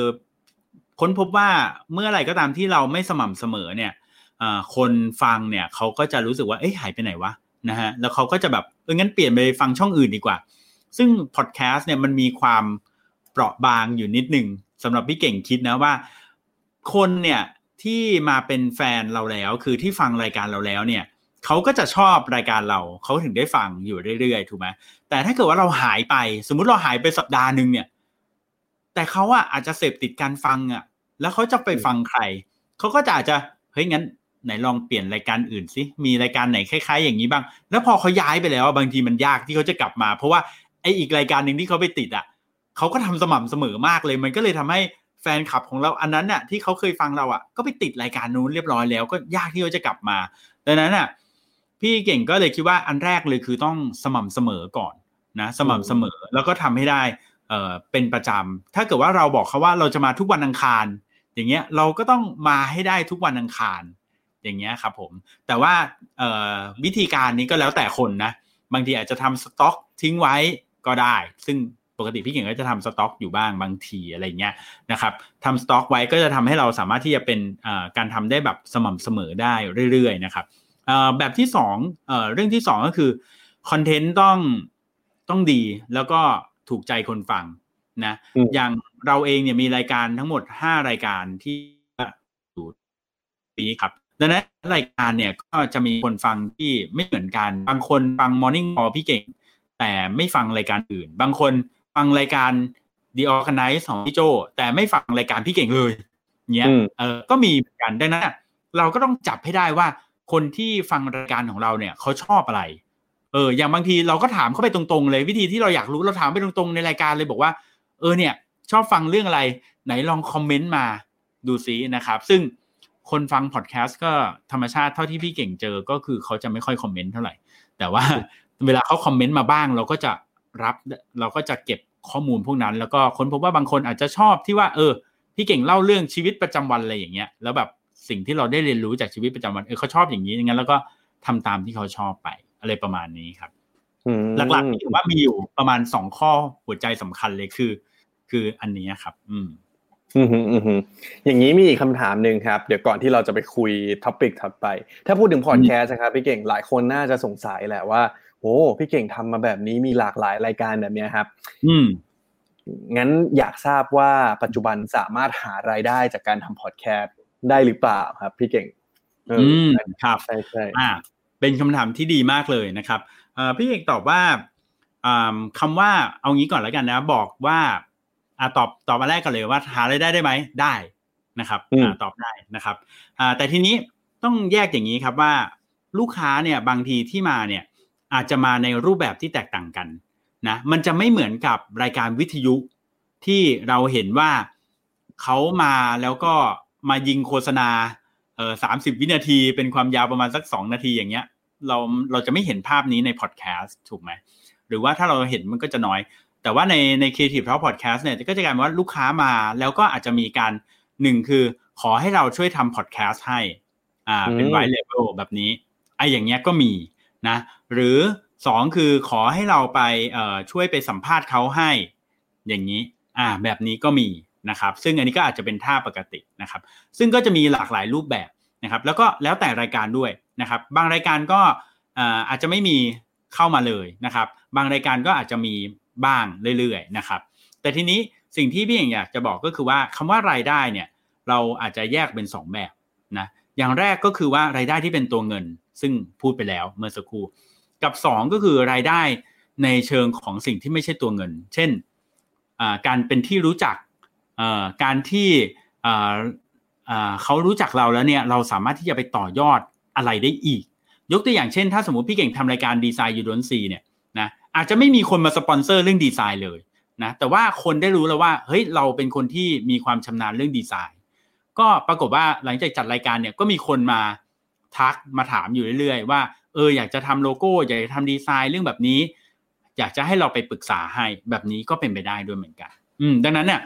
ค้นพบว่าเมื่อไหร่ก็ตามที่เราไม่สม่ำเสมอเนี่ยคนฟังเนี่ยเขาก็จะรู้สึกว่าเอ๊ะหายไปไหนวะนะฮะแล้วเขาก็จะแบบเอองั้นเปลี่ยนไปฟังช่องอื่นดีกว่า ซึ่งพอดแคสต์เนี่ยมันมีความเปราะบางอยู่นิดหนึ่งสำหรับพี่เก่งคิดนะว่า คนเนี่ย ที่มาเป็นแฟนเราแล้ว คือที่ฟังรายการเราแล้วเนี่ยเขาก็จะชอบรายการเราเขาถึงได้ฟังอยู่เรื่อยๆถูกไหมแต่ถ้าเกิดว่าเราหายไป สมมุติเราหายไปสัปดาห์หนึ่งเนี่ย แต่เขาอะอาจจะเสพติดการฟังอะแล้วเขาจะไปฟังใครเขาก็จะอาจจะเฮ้ยงั้นไหนลองเปลี่ยนรายการอื่นสิมีรายการไหนคล้ายๆ อย่างนี้บ้าง แล้วพอเขาย้ายไปแล้วบางทีมันยากที่เขาจะกลับมา เพราะว่าไออีกรายการหนึ่งที่เขาไปติดอะเขาก็ทำสม่ำเสมอมากเลย มันก็เลยทำให้ แฟนคลับของเราอันนั้นน่ะที่เขาเคยฟังเราอะก็ไปติดรายการนู้นเรียบร้อยแล้วก็ยากที่เขาจะกลับมาดังนั้นอะพี่เก่งก็เลยคิดว่าอันแรกเลยคือต้องสม่ำเสมอก่อนนะสม่ำเสมอแล้วก็ทำให้ได้เอ่อเป็นประจำถ้าเกิดว่าเราบอกเขาว่าเราจะมาทุกวันอังคาร อย่างเงี้ยเราก็ต้องมาให้ได้ทุกวันอังคาร อย่างเงี้ยครับผมแต่ว่าวิธีการนี้ก็แล้วแต่คนนะบางทีอาจจะทำสต็อกทิ้งไว้ก็ได้ ซึ่ง ปกติพี่เก่งก็จะทำสต็อกอยู่บ้างบางทีอะไรเงี้ยนะครับทำสต็อกไว้ก็จะทำให้เราสามารถที่จะเป็นการทำได้แบบสม่ำเสมอได้เรื่อยๆนะครับแบบที่สองเรื่องที่สองก็คือคอนเทนต์ต้องต้องดีแล้วก็ถูกใจคนฟังนะอย่างเราเองเนี่ยมีรายการทั้งหมด 5 รายการที่อยู่ปีครับดังนั้นรายการเนี่ยก็จะมีคนฟังที่ไม่เหมือนกัน บางคนฟัง Morning Call พี่เก่ง แต่ไม่ฟังรายการอื่น บางคน ฟังรายการ The Organize ของพี่โจแต่ไม่ฟังรายการพี่เก่งเลยเนี้ยเออก็มีเหมือนกันดังนั้นเราก็ต้องจับให้ได้ว่า คนที่ฟังรายการของเราเนี่ยเขาชอบอะไร เออ อย่างบางทีเราก็ถามเข้าไปตรงๆเลย วิธีที่เราอยากรู้เราถามไปตรงๆในรายการเลยบอกว่า เออเนี่ย ชอบฟังเรื่องอะไร ไหนลองคอมเมนต์มาดูซินะครับ ซึ่งคนฟังพอดแคสต์ก็ธรรมชาติเท่าที่พี่เก่งเจอก็คือเขาจะไม่ค่อยคอมเมนต์เท่าไหร่ แต่ว่าเวลาเขาคอมเมนต์มาบ้าง เราก็จะรับเราก็จะเก็บ ข้อมูลพวกนั้น แล้วก็ค้นพบว่าบางคนอาจจะชอบที่ว่า เออ พี่เก่งเล่าเรื่องชีวิตประจำวันอะไรอย่างเงี้ยแล้วแบบสิ่งที่เราได้เรียนรู้จากชีวิตประจำวันเออเขาชอบอย่างนี้อย่างนั้นแล้วก็ทำตามที่เขาชอบไปอะไรประมาณนี้ครับหลักๆถือว่ามีอยู่ประมาณสองข้อหัวใจสำคัญเลยคือ คืออันนี้ครับอืมอืมอืมอย่างนี้มีอีกคำถามหนึ่งครับ เดี๋ยวก่อนที่เราจะไปคุยท็อปิกถัดไป ถ้าพูดถึงพอดแคสต์นะครับพี่เก่งหลายคนน่าจะสงสัยแหละว่า โอ้พี่เก่งทำมาแบบนี้มีหลากหลายรายการแบบนี้ครับ อืมงั้นอยากทราบว่าปัจจุบันสามารถหารายได้จากการทำพอดแคสต์ได้หรือเปล่าครับ พี่เก่ง อืมครับใช่ใช่อ่า เป็นคำถามที่ดีมากเลยนะครับเอ่อพี่เก่งตอบว่าคำว่าเอางี้ก่อนแล้วกันนะ บอกว่าอ่าตอบตอบมาแรกกันเลยว่าหารายได้ได้ไหมได้นะครับอ่าตอบได้นะครับอ่าแต่ทีนี้ต้องแยกอย่างนี้ครับว่าลูกค้าเนี่ยบางทีที่มาเนี่ย อาจจะมาในรูปแบบที่แตกต่างกันนะมันจะไม่เหมือนกับรายการวิทยุที่เราเห็นว่าเขามาแล้วก็มายิงโฆษณาเออสามสิบวินาทีเป็นความยาวประมาณสักสองนาทีอย่างเงี้ยเราเราจะไม่เห็นภาพนี้ในพอดแคสต์ถูกไหมหรือว่าถ้าเราเห็นมันก็จะน้อย แต่ว่าในใน Creative Talk Podcast เนี่ยก็จะกลายเป็นว่าลูกค้ามาแล้วก็อาจจะมีการหนึ่งคือขอให้เราช่วยทำพอดแคสต์ให้อ่าเป็นไวเลเวลแบบนี้ไอ้อย่างเงี้ยก็มีนะ หรือสองคือขอให้เราไปช่วยไปสัมภาษณ์เขาให้ อย่างนี้อ่าแบบนี้ก็มีนะครับ ซึ่งอันนี้ก็อาจจะเป็นท่าปกตินะครับ ซึ่งก็จะมีหลากหลายรูปแบบนะครับ แล้วก็แล้วแต่รายการด้วยนะครับ บางรายการก็อาจจะไม่มีเข้ามาเลยนะครับ บางรายการก็อาจจะมีบ้างเรื่อยๆนะครับ แต่ทีนี้สิ่งที่พี่เองอยากจะบอกก็คือว่าคำว่ารายได้เนี่ยเราอาจจะแยกเป็น 2 แบบนะอย่างแรกก็คือว่ารายได้ที่เป็นตัวเงิน ซึ่งพูดไปแล้วเมื่อสักครู่ กับ 2 ก็คือรายได้ในเชิงของสิ่งที่ไม่ใช่ตัวเงิน เช่นการเป็นที่รู้จักการที่เขารู้จักเราแล้วเนี่ยเราสามารถที่จะไปต่อยอดอะไรได้อีก ยกตัวอย่างเช่น ถ้าสมมติพี่เก่งทำรายการดีไซน์ยูดนซีเนี่ยนะอาจจะไม่มีคนมาสปอนเซอร์เรื่องดีไซน์เลยนะแต่ว่าคนได้รู้แล้วว่าเฮ้ยเราเป็นคนที่มีความชำนาญเรื่องดีไซน์ ก็ปรากฏว่าหลังจากจัดรายการเนี่ยก็มีคนมา ทักมาถามอยู่เรื่อยๆว่าเอออยากจะทำโลโก้อยากจะทำดีไซน์เรื่องแบบนี้ อยากจะให้เราไปปรึกษาให้แบบนี้ก็เป็นไปได้ด้วยเหมือนกัน อืม ดังนั้นเนี่ย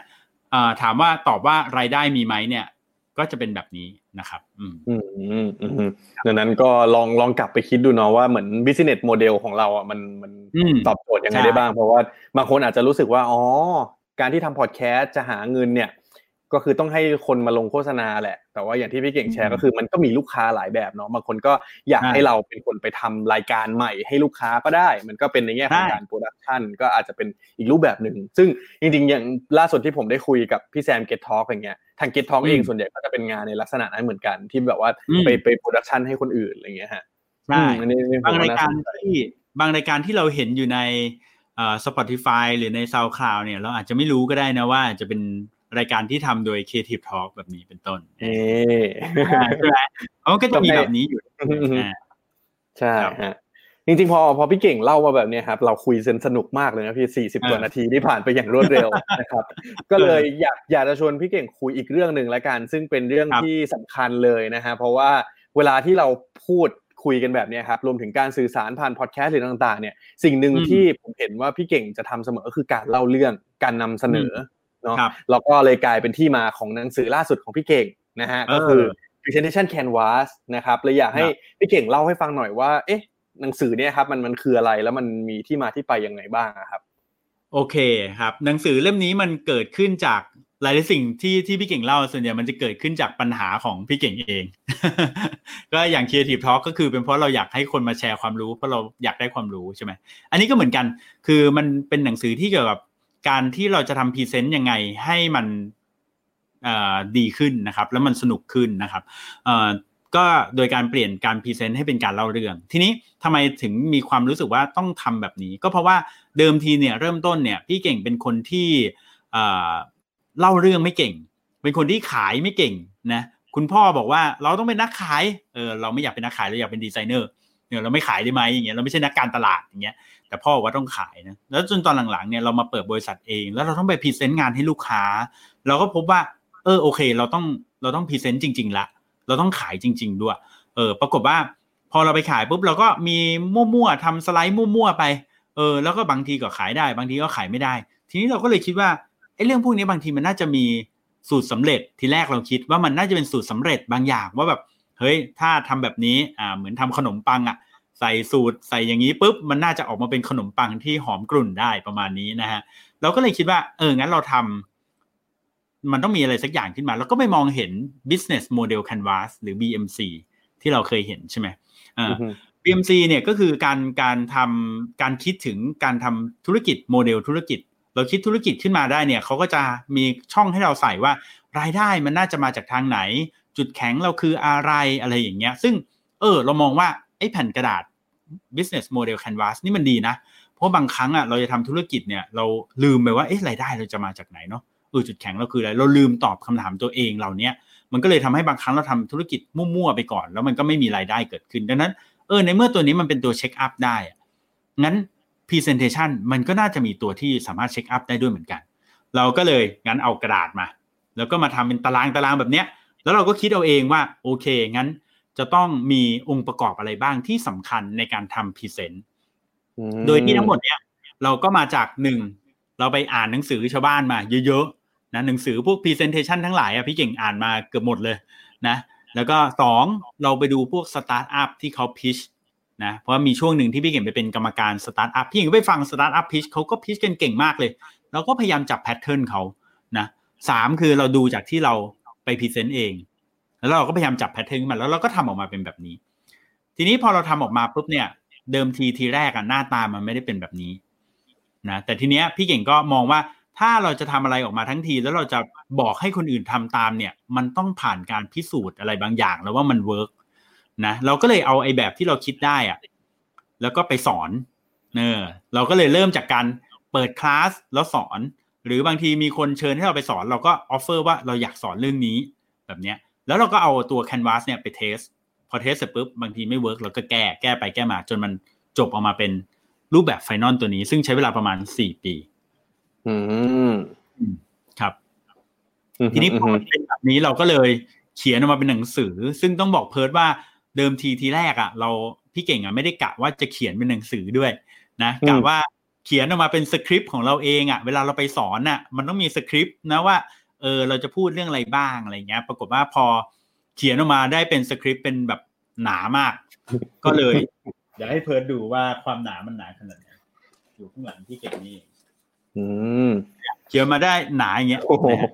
ถามว่าตอบว่ารายได้มีไหมเนี่ย ก็จะเป็นแบบนี้นะครับ อืมอืมอืมอืมดังนั้นก็ลองลองกลับไปคิดดูเนาะว่าเหมือน business model ของเราอะมันมันอืมตอบโจทย์ยังไงใช่ได้บ้าง เพราะว่าบางคนอาจจะรู้สึกว่าอ๋อการที่ทำพอดแคสต์จะหาเงินเนี่ย ก็คือต้องให้คนมาลงโฆษณาแหละ แต่ว่าอย่างที่พี่เก่งแชร์ก็คือมันก็มีลูกค้าหลายแบบเนาะบางคนก็อยากให้เราเป็นคนไปทำรายการใหม่ให้ลูกค้าก็ได้ มันก็เป็นในแง่ของการ production ก็อาจจะเป็นอีกรูปแบบหนึ่งซึ่งจริงๆอย่างล่าสุดที่ผมได้คุยกับพี่แซมเกตทอ k อย่างเงี้ยทางเกตทอ k เองส่วนใหญ่ก็จะเป็นงานในลักษณะนั้นเหมือนกัน ที่แบบว่าไปไป production ให้คนอื่นอะไรเงี้ยฮะใช่อืมอันนี้นี่ผมบางรายการน่สนใจที่บางรายการที่เราเห็นอยู่ในเอ่อ Spotify หรือใน SoundCloud เนี่ยเราอาจจะไม่รู้ก็ได้นะว่าจะเป็น รายการที่ทำโดย Creative Talk แบบนี้เป็นต้นเอ๊ใช่ไหมเพราะมันก็จะมีแบบนี้อยู่อ่าใช่ครับฮะจริงๆพอพอพี่เก่งเล่ามาแบบเนี้ยครับเราคุยเซนสนุกมากเลยนะพี่สี่สิบอ่ากว่านาทีที่ผ่านไปอย่างรวดเร็วนะครับ ก็เลยอยากอยากจะชวนพี่เก่งคุยอีกเรื่องหนึ่งละกัน ซึ่งเป็นเรื่องครับที่สำคัญเลยนะฮะเพราะว่าเวลาที่เราพูดคุยกันแบบเนี้ยครับรวมถึงการสื่อสารผ่านพอดแคสต์หรือต่าง ๆ เนี่ยสิ่งหนึ่งอืมที่ผมเห็นว่าพี่เก่งจะทำเสมอก็คือการเล่าเรื่องการนำเสนอ เนาะครับแล้วก็เลยกลายเป็นที่มาของหนังสือล่าสุดของพี่เก่งนะฮะก็คือเออ presentation canvas นะครับเลยอยากให้ครับพี่เก่งเล่าให้ฟังหน่อยว่า เอ๊ะ หนังสือเนี่ยครับมันมันคืออะไรแล้วมันมีที่มาที่ไปยังไงบ้างอะครับ โอเคครับ หนังสือเล่มนี้มันเกิดขึ้นจากหลายๆสิ่งที่ที่พี่เก่งเล่าส่วนใหญ่มันจะเกิดขึ้นจากปัญหาของพี่เก่งเอง ก็อย่าง Creative Talk ก็คือเป็นเพราะเราอยากให้คนมาแชร์ความรู้เพราะเราอยากได้ความรู้ใช่ไหมอันนี้ก็เหมือนกัน คือมันเป็นหนังสือที่เกี่ยวกับ การที่เราจะทำ present ยังไงให้มันดีขึ้นนะครับ แล้วมันสนุกขึ้นนะครับก็โดยการเปลี่ยนการ present ให้เป็นการเล่าเรื่อง ทีนี้ทำไมถึงมีความรู้สึกว่าต้องทำแบบนี้ ก็เพราะว่าเดิมทีเนี่ยเริ่มต้นเนี่ยพี่เก่งเป็นคนที่เล่าเรื่องไม่เก่ง เป็นคนที่ขายไม่เก่งนะคุณพ่อบอกว่าเราต้องเป็นนักขายเออเราไม่อยากเป็นนักขายเราอยากเป็นดีไซเนอร์เนี่ยเราไม่ขายได้ไหมอย่างเงี้ยเราไม่ใช่นักการตลาดอย่างเงี้ย แต่พ่อว่าต้องขายนะแล้วจนตอนหลังๆเนี่ยเรามาเปิดบริษัทเอง แล้วเราต้องไป present งานให้ลูกค้า เราก็พบว่า เออโอเค เราต้องเราต้อง present จริง ๆ ละ เราต้องขายจริง ๆ ด้วย เออ ปรากฏว่า พอเราไปขายปุ๊บเราก็มีมั่วๆทำสไลด์มั่วๆไปเออแล้วก็บางทีก็ขายได้บางทีก็ขายไม่ได้ ทีนี้เราก็เลยคิดว่าไอ้เรื่องพวกนี้บางทีมันน่าจะมีสูตรสำเร็จทีแรกเราคิดว่ามันน่าจะเป็นสูตรสำเร็จบางอย่างว่าแบบเฮ้ยถ้าทำแบบนี้อ่าเหมือนทำขนมปังอะ ใส่สูตรใส่อย่างนี้ปุ๊บมันน่าจะออกมาเป็นขนมปังที่หอมกรุ่นได้ประมาณนี้นะฮะเราก็เลยคิดว่า เอองั้นเราทำมันต้องมีอะไรสักอย่างขึ้นมา แล้วก็ไปมองเห็น business model canvas หรือ BMC ที่เราเคยเห็นใช่ไหมอ่า BMC เนี่ยก็คือการการทำการคิดถึงการทำธุรกิจโมเดลธุรกิจ เราคิดธุรกิจขึ้นมาได้เนี่ยเขาก็จะมีช่องให้เราใส่ว่ารายได้มันน่าจะมาจากทางไหน จุดแข็งเราคืออะไรอะไรอย่างเงี้ย ซึ่งเออเรามองว่าไอ้แผ่นกระดาษ business model canvas นี่มันดีนะ เพราะบางครั้งอะเราจะทำธุรกิจเนี่ยเราลืมไปว่าเอ๊ะรายได้เราจะมาจากไหนเนาะเออจุดแข็งเราคืออะไรเราลืมตอบคำถามตัวเองเหล่านี้มันก็เลยทำให้บางครั้งเราทำธุรกิจมั่วๆไปก่อน แล้วมันก็ไม่มีรายได้เกิดขึ้น ดังนั้นเออในเมื่อตัวนี้มันเป็นตัว check up ได้งั้น Presentation มันก็น่าจะมีตัวที่สามารถ check up ได้ด้วยเหมือนกัน เราก็เลยงั้นเอากระดาษมา แล้วก็มาทำเป็นตารางตารางแบบเนี้ยแล้วเราก็คิดเอาเองว่าโอเค งั้น จะต้องมีองค์ประกอบอะไรบ้างที่สำคัญในการทำ presentโดยที่ทั้งหมดเนี้ยเราก็มาจากหนึ่งเราไปอ่านหนังสือชาวบ้านมาเยอะๆนะหนังสือพวก Presentation ทั้งหลายอะพี่เก่งอ่านมาเกือบหมดเลยนะแล้วก็สองเราไปดูพวกสตาร์ทอัพที่เขา pitch นะเพราะว่ามีช่วงหนึ่งที่พี่เก่งไปเป็นกรรมการสตาร์ทอัพพี่เก่งก็ไปฟังสตาร์ทอัพ pitch เขาก็ pitch กันเก่งมากเลยเราก็พยายามจับ pattern เขานะสามคือเราดูจากที่เราไป present เอง แล้วเราก็พยายามจับ pattern มาแล้วเราก็ทำออกมาเป็นแบบนี้ ทีนี้พอเราทำออกมาปุ๊บเนี่ย เดิมทีทีแรกอะหน้าตามันไม่ได้เป็นแบบนี้นะแต่ทีเนี้ยพี่เก่งก็มองว่าถ้าเราจะทำอะไรออกมาทั้งที แล้วเราจะบอกให้คนอื่นทำตามเนี่ย มันต้องผ่านการพิสูจน์อะไรบางอย่างแล้วว่ามัน work นะเราก็เลยเอาไอ้แบบที่เราคิดได้อะแล้วก็ไปสอนเนอเราก็เลยเริ่มจากการเปิดคลาสแล้วสอน หรือบางทีมีคนเชิญให้เราไปสอน เราก็ offer ว่าเราอยากสอนเรื่องนี้แบบเนี้ย แล้วเราก็เอาตัว Canvas เนี่ยไป test พอ test เสร็จปุ๊บบางทีไม่ work เราก็แก้แก้ไปแก้มา จนมันจบออกมาเป็นรูปแบบ final ตัวนี้ ซึ่งใช้เวลาประมาณสี่ปี อืมครับ ทีนี้พอมันเป็นแบบนี้เราก็เลยเขียนออกมาเป็นหนังสือ ซึ่งต้องบอกเพิร์ดว่าเดิมทีทีแรกอะ เราพี่เก่งอะไม่ได้กะว่าจะเขียนเป็นหนังสือด้วย นะกะว่าเขียนออกมาเป็นสคริปต์ของเราเองอะ เวลาเราไปสอนอะ มันต้องมีสคริปต์นะว่า เออเราจะพูดเรื่องอะไรบ้างอะไรเงี้ย ปรากฏว่าพอเขียนออกมาได้เป็นสคริปต์เป็นแบบหนามาก ก็เลยเดี๋ยวให้เพิร์ดดูว่าความหนามันหนาขนาดไหนอยู่ข้างหลังที่เก่งนี่อืมเขียนมาได้หนาอย่างเงี้ยโอ้โหนะฮะ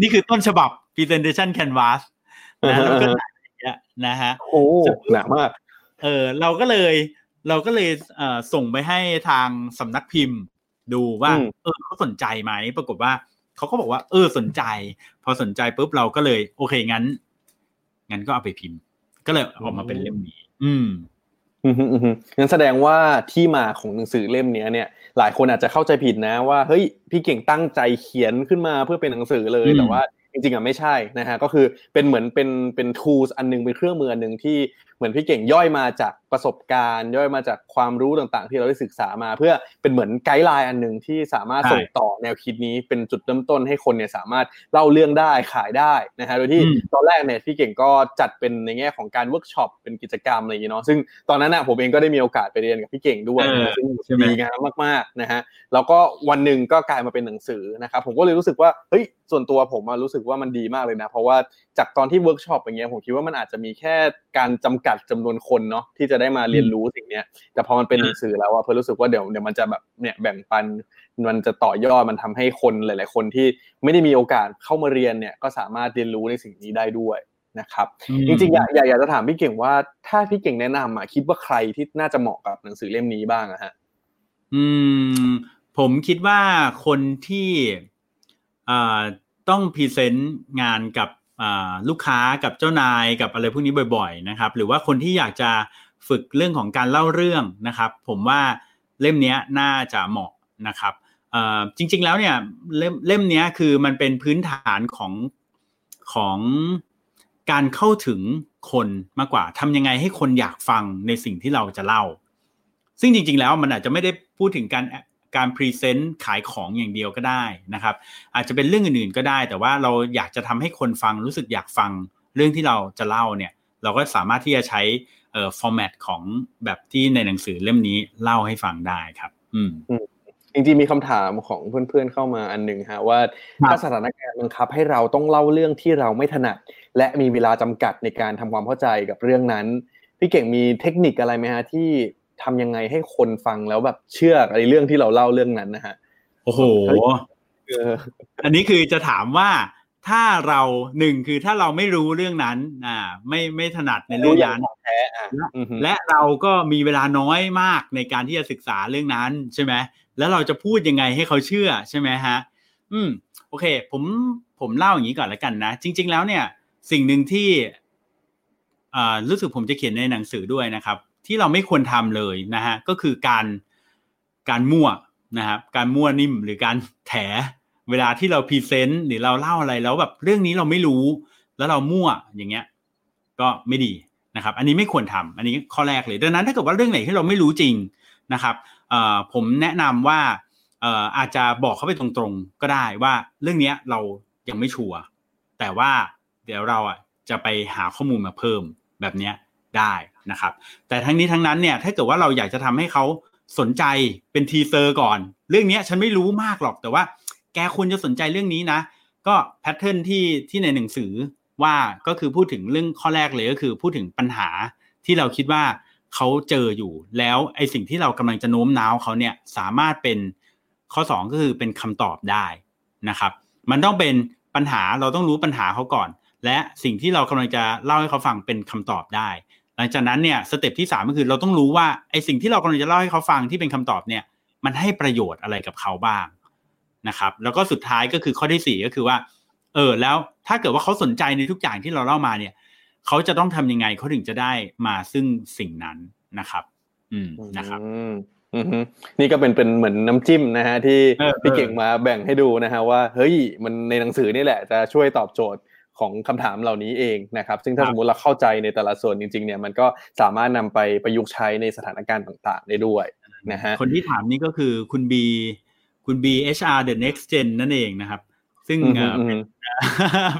นี่คือต้นฉบับ presentation canvas นะแล้วก็หนาอย่างเงี้ยนะฮะโอ้หนามาก เออเราก็เลยเราก็เลยเอ่อส่งไปให้ทางสำนักพิมพ์ ดูว่าอืมเออเขาสนใจไหมปรากฏว่า เขาก็บอกว่าเออสนใจ พอสนใจปุ๊บเราก็เลย โอเคงั้น งั้นก็เอาไปพิมพ์ ก็เลยออกมาเป็นเล่มนี้ อืมอืมฮึอืมฮึงั้นแสดงว่าที่มาของหนังสือเล่มเนี้ยเนี่ย หลายคนอาจจะเข้าใจผิดนะ ว่าเฮ้ยพี่เก่งตั้งใจเขียนขึ้นมาเพื่อเป็นหนังสือเลยอืมแต่ว่าจริงๆอะไม่ใช่นะฮะก็คือเป็นเหมือนเป็นเป็น tools อันหนึงเป็นเครื่องมืออันหนึ่งที่ เหมือนพี่เก่งย่อยมาจากประสบการณ์ ย่อยมาจากความรู้ต่างๆ ที่เราได้ศึกษามา เพื่อเป็นเหมือน guideline อันหนึ่งที่สามารถใช่ส่งต่อแนวคิดนี้เป็นจุดเริ่มต้นให้คนเนี่ยสามารถเล่าเรื่องได้ขายได้นะฮะโดยที่อืมตอนแรกเนี่ยพี่เก่งก็จัดเป็นในแง่ของการเวิร์กช็อปเป็นกิจกรรมอะไรอย่างเงี้ยเนาะซึ่งตอนนั้นน่ะผมเองก็ได้มีโอกาสไปเรียนกับพี่เก่งด้วยเออซึ่งใช่ไหมดีงามมากๆนะฮะแล้วก็วันหนึ่งก็กลายมาเป็นหนังสือนะครับผมก็เลยรู้สึกว่าเฮ้ยส่วนตัวผมอะรู้สึกว่ามันดีมากเลยนะ เพราะว่าจากตอนที่เวิร์กช็อปอย่างเงี้ยผมคิดว่ามันอาจจะมีแค่การจำกัดจำนวนคนเนาะที่จะได้มาเรียนรู้สิ่งเนี้ย แต่พอมันเป็นหนังสือแล้วอะเพิร์ดรู้สึกว่าเดี๋ยวเดี๋ยวมันจะแบบเนี่ยแบ่งปันมันจะต่อยอดมันทำให้คนหลาย ๆ คนที่ไม่ได้มีโอกาสเข้ามาเรียนเนี่ยก็สามารถเรียนรู้ในสิ่งนี้ได้ด้วยนะครับ จริงๆอยากอยากอยากจะถามพี่เก่งว่าถ้าพี่เก่งแนะนำอะคิดว่าใครที่น่าจะเหมาะกับหนังสือเล่มนี้บ้างอะฮะอืม ผมคิดว่าคนที่อ่าต้องพรีเซนต์งานกับอ่า ลูกค้ากับเจ้านายกับอะไรพวกนี้บ่อยๆนะครับ หรือว่าคนที่อยากจะฝึกเรื่องของการเล่าเรื่องนะครับ ผมว่าเล่มนี้น่าจะเหมาะนะครับจริงๆแล้วเนี่ยเล่มเล่มนี้คือมันเป็นพื้นฐานของของการเข้าถึงคนมากกว่าทำยังไงให้คนอยากฟังในสิ่งที่เราจะเล่า ซึ่งจริง ๆ แล้วมันอาจจะไม่ได้พูดถึงการ การ present ขายของอย่างเดียวก็ได้นะครับ อาจจะเป็นเรื่องอื่นๆก็ได้ แต่ว่าเราอยากจะทำให้คนฟังรู้สึกอยากฟังเรื่องที่เราจะเล่าเนี่ยเราก็สามารถที่จะใช้เอ่อ format ของแบบที่ในหนังสือเล่มนี้เล่าให้ฟังได้ครับ อืมจริงๆมีคำถามของเพื่อนๆเข้ามาอันหนึ่งฮะว่าครับถ้าสถานการณ์บังคับให้เราต้องเล่าเรื่องที่เราไม่ถนัด และมีเวลาจำกัดในการทำความเข้าใจกับเรื่องนั้น พี่เก่งมีเทคนิคอะไรไหมฮะที่ ทำยังไงให้คนฟังแล้วแบบเชื่อในเรื่องที่เราเล่าเรื่องนั้นนะฮะโอ้โหเอออันนี้คือจะถามว่าถ้าเราหนึ่งคือถ้าเราไม่รู้เรื่องนั้น อ่า ไม่ไม่ถนัดในเรื่องนั้นแท้อะอือฮึและเราก็มีเวลาน้อยมากในการที่จะศึกษาเรื่องนั้นใช่ไหมแล้วเราจะพูดยังไงให้เขาเชื่อใช่ไหมฮะ อืม โอเค ผมผมเล่าอย่างนี้ก่อนแล้วกันนะ จริง ๆ แล้วเนี่ย สิ่งหนึ่งที่อ่ารู้สึกผมจะเขียนในหนังสือด้วยนะครับ ที่เราไม่ควรทำเลยนะฮะก็คือการการมั่วนะครับการมั่วนิ่มหรือการแถเวลาที่เราพรีเซนต์หรือเราเล่าอะไรแล้วแบบเรื่องนี้เราไม่รู้ แล้วเรามั่วอย่างเงี้ย ก็ไม่ดีนะครับ อันนี้ไม่ควรทำอันนี้ข้อแรกเลยดังนั้นถ้าเกิดว่าเรื่องไหนที่เราไม่รู้จริงนะครับผมแนะนำว่าอาจจะบอกเขาไปตรงๆก็ได้ว่าเรื่องนี้เรายังไม่ชัวร์แต่ว่าเดี๋ยวเราอะจะไปหาข้อมูลมาเพิ่มแบบนี้ได้ นะครับ แต่ทั้งนี้ทั้งนั้นเนี่ยถ้าเกิดว่าเราอยากจะทำให้เขาสนใจเป็น teaser ก่อน เรื่องนี้ฉันไม่รู้มากหรอกแต่ว่าแกควรจะสนใจเรื่องนี้นะ ก็ pattern ที่ที่ในหนังสือว่าก็คือพูดถึงเรื่องข้อแรกเลยก็คือพูดถึงปัญหาที่เราคิดว่าเขาเจออยู่ แล้วไอสิ่งที่เรากำลังจะโน้มน้าวเขาเนี่ยสามารถเป็นข้อ 2 ก็คือเป็นคำตอบได้นะครับ มันต้องเป็นปัญหาเราต้องรู้ปัญหาเขาก่อน และสิ่งที่เรากำลังจะเล่าให้เขาฟังเป็นคำตอบได้ ลังจากนั้นเนี่ยสเต็ปที่3ก็คือเราต้องรู้ว่าไอสิ่งที่เรากำลังจะเล่าให้เขาฟังที่เป็นคำตอบเนี่ยมันให้ประโยชน์อะไรกับเขาบ้างนะครับแล้วก็สุดท้ายก็คือข้อที่สี่ก็คือว่า เออแล้วถ้าเกิดว่าเขาสนใจในทุกอย่างที่เราเล่ามาเนี่ยเขาจะต้องทำยังไงเขาถึงจะได้มาซึ่งสิ่งนั้นนะครับ อืมนะครับอืมอือฮึนี่ก็เป็นเป็นเหมือนน้ำจิ้มนะฮะที่เออพี่เออเก่งมาแบ่งให้ดูนะฮะว่าเฮ้ยมันในหนังสือนี่แหละจะช่วยตอบโจทย์ ของคำถามเหล่านี้เองนะครับ ซึ่งถ้าครัสบมมติเราเข้าใจในแต่ละส่วนจริงๆเนี่ยมันก็สามารถนำไปประยุกต์ใช้ในสถานการณ์ต่างๆได้ด้วยนะฮะคนที่ถามนี่ก็คือคุณบีคุณบี HR the next gen นั่นเองนะครับ ซึ่งอือฮึเอ่ออือฮึ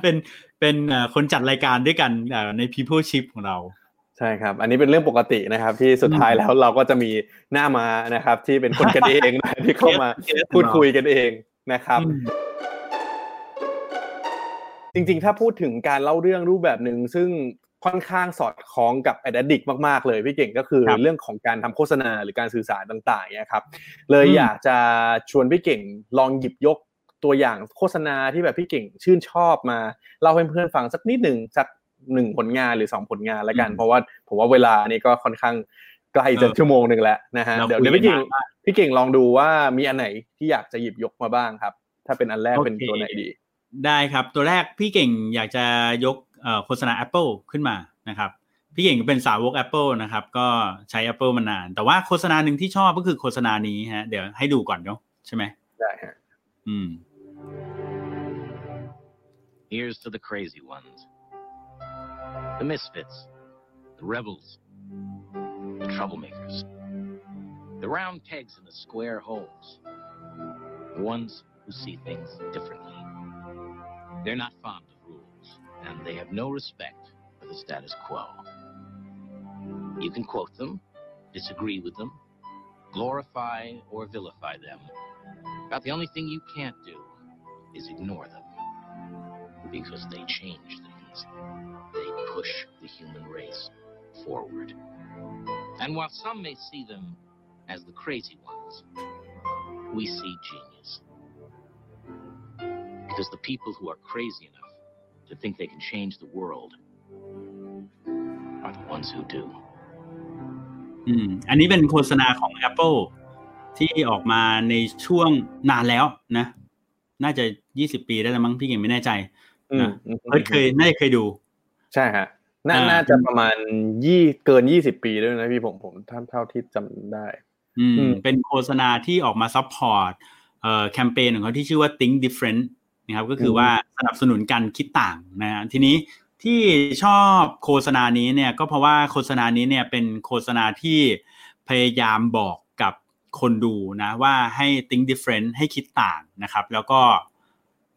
เป็นเป็นเอ่อคนจัดรายการด้วยกันเอ่อใน People Ship ของเราใช่ครับ อันนี้เป็นเรื่องปกตินะครับ ที่สุดท้ายแล้วเราก็จะมีหน้ามานะครับ ที่เป็นคนกันเองนะที่เข้ามา Yes, yes พูดคุยกันเองนะครับ จริงๆ ถ้าพูดถึงการเล่าเรื่องรูปแบบหนึ่งซึ่งค่อนข้างสอดคล้องกับ a d d i c t มากๆเลยพี่เก่งก็คือครับเรื่องของการทำโฆษณาหรือการสื่อสารต่างๆเนี่ยครับเลยอืมอยากจะชวนพี่เก่งลองหยิบยกตัวอย่างโฆษณาที่แบบพี่เก่งชื่นชอบมาเล่าให้เพื่อนๆฟังสักนิดหนึ่งสักหนึ่งผลงานหรือสองผลงานแล้วกัน เพราะว่าผมว่าเวลานี่ก็ค่อนข้างใกล้จะชั่วโมงหนึ่งแล้วนะฮะเราเดี๋ยวคุยเดี๋ยวพี่เก่งกันนานมากพี่เก่งลองดูว่ามีอันไหนที่อยากจะหยิบยกมาบ้างครับ ถ้าเป็นอันแรกโอเคเป็นตัวไหนดี ได้ครับ ตัวแรกพี่เก่งอยากจะยกเอ่อโฆษณา Apple ขึ้นมานะครับ พี่เก่งเป็นสาวก Apple นะครับ ก็ใช้ Apple มานาน แต่ว่าโฆษณาหนึ่งที่ชอบก็คือโฆษณานี้ฮะเดี๋ยวให้ดูก่อนเนาะใช่ไหมได้ฮะอืม Here's to the crazy ones. The misfits. The rebels. The troublemakers. The round pegs in the square holes. The ones who see things differently. They're not fond of rules, and they have no respect for the status quo. You can quote them, disagree with them, glorify or vilify them. About the only thing you can't do is ignore them because they change things. They push the human race forward. And while some may see them as the crazy ones, we see genius. Because the people who are crazy enough to think they can change the world are the ones who do. อืม อันนี้เป็นโฆษณาของ Apple ที่ออกมาในช่วงนานแล้วนะ น่าจะยี่สิบปีได้แล้วมั้งพี่เก่งไม่แน่ใจอืมนะอืมเฮ้ยเคยน่าจะเคยดู ใช่ฮะน่าอ่าน่าจะประมาณยี่เกินยี่สิบปีด้วยนะพี่ผมผมท่านเท่าที่จำได้อืมอืม เป็นโฆษณาที่ออกมา support เอ่อแคมเปญของเขาที่ชื่อว่า Think Different นะครับก็คือว่าสนับสนุนการคิดต่างนะฮะทีนี้ที่ชอบโฆษณานี้เนี่ยก็เพราะว่าโฆษณานี้เนี่ยเป็นโฆษณาที่พยายามบอกกับคนดูนะว่าให้ think different ให้คิดต่างนะครับ แล้วก็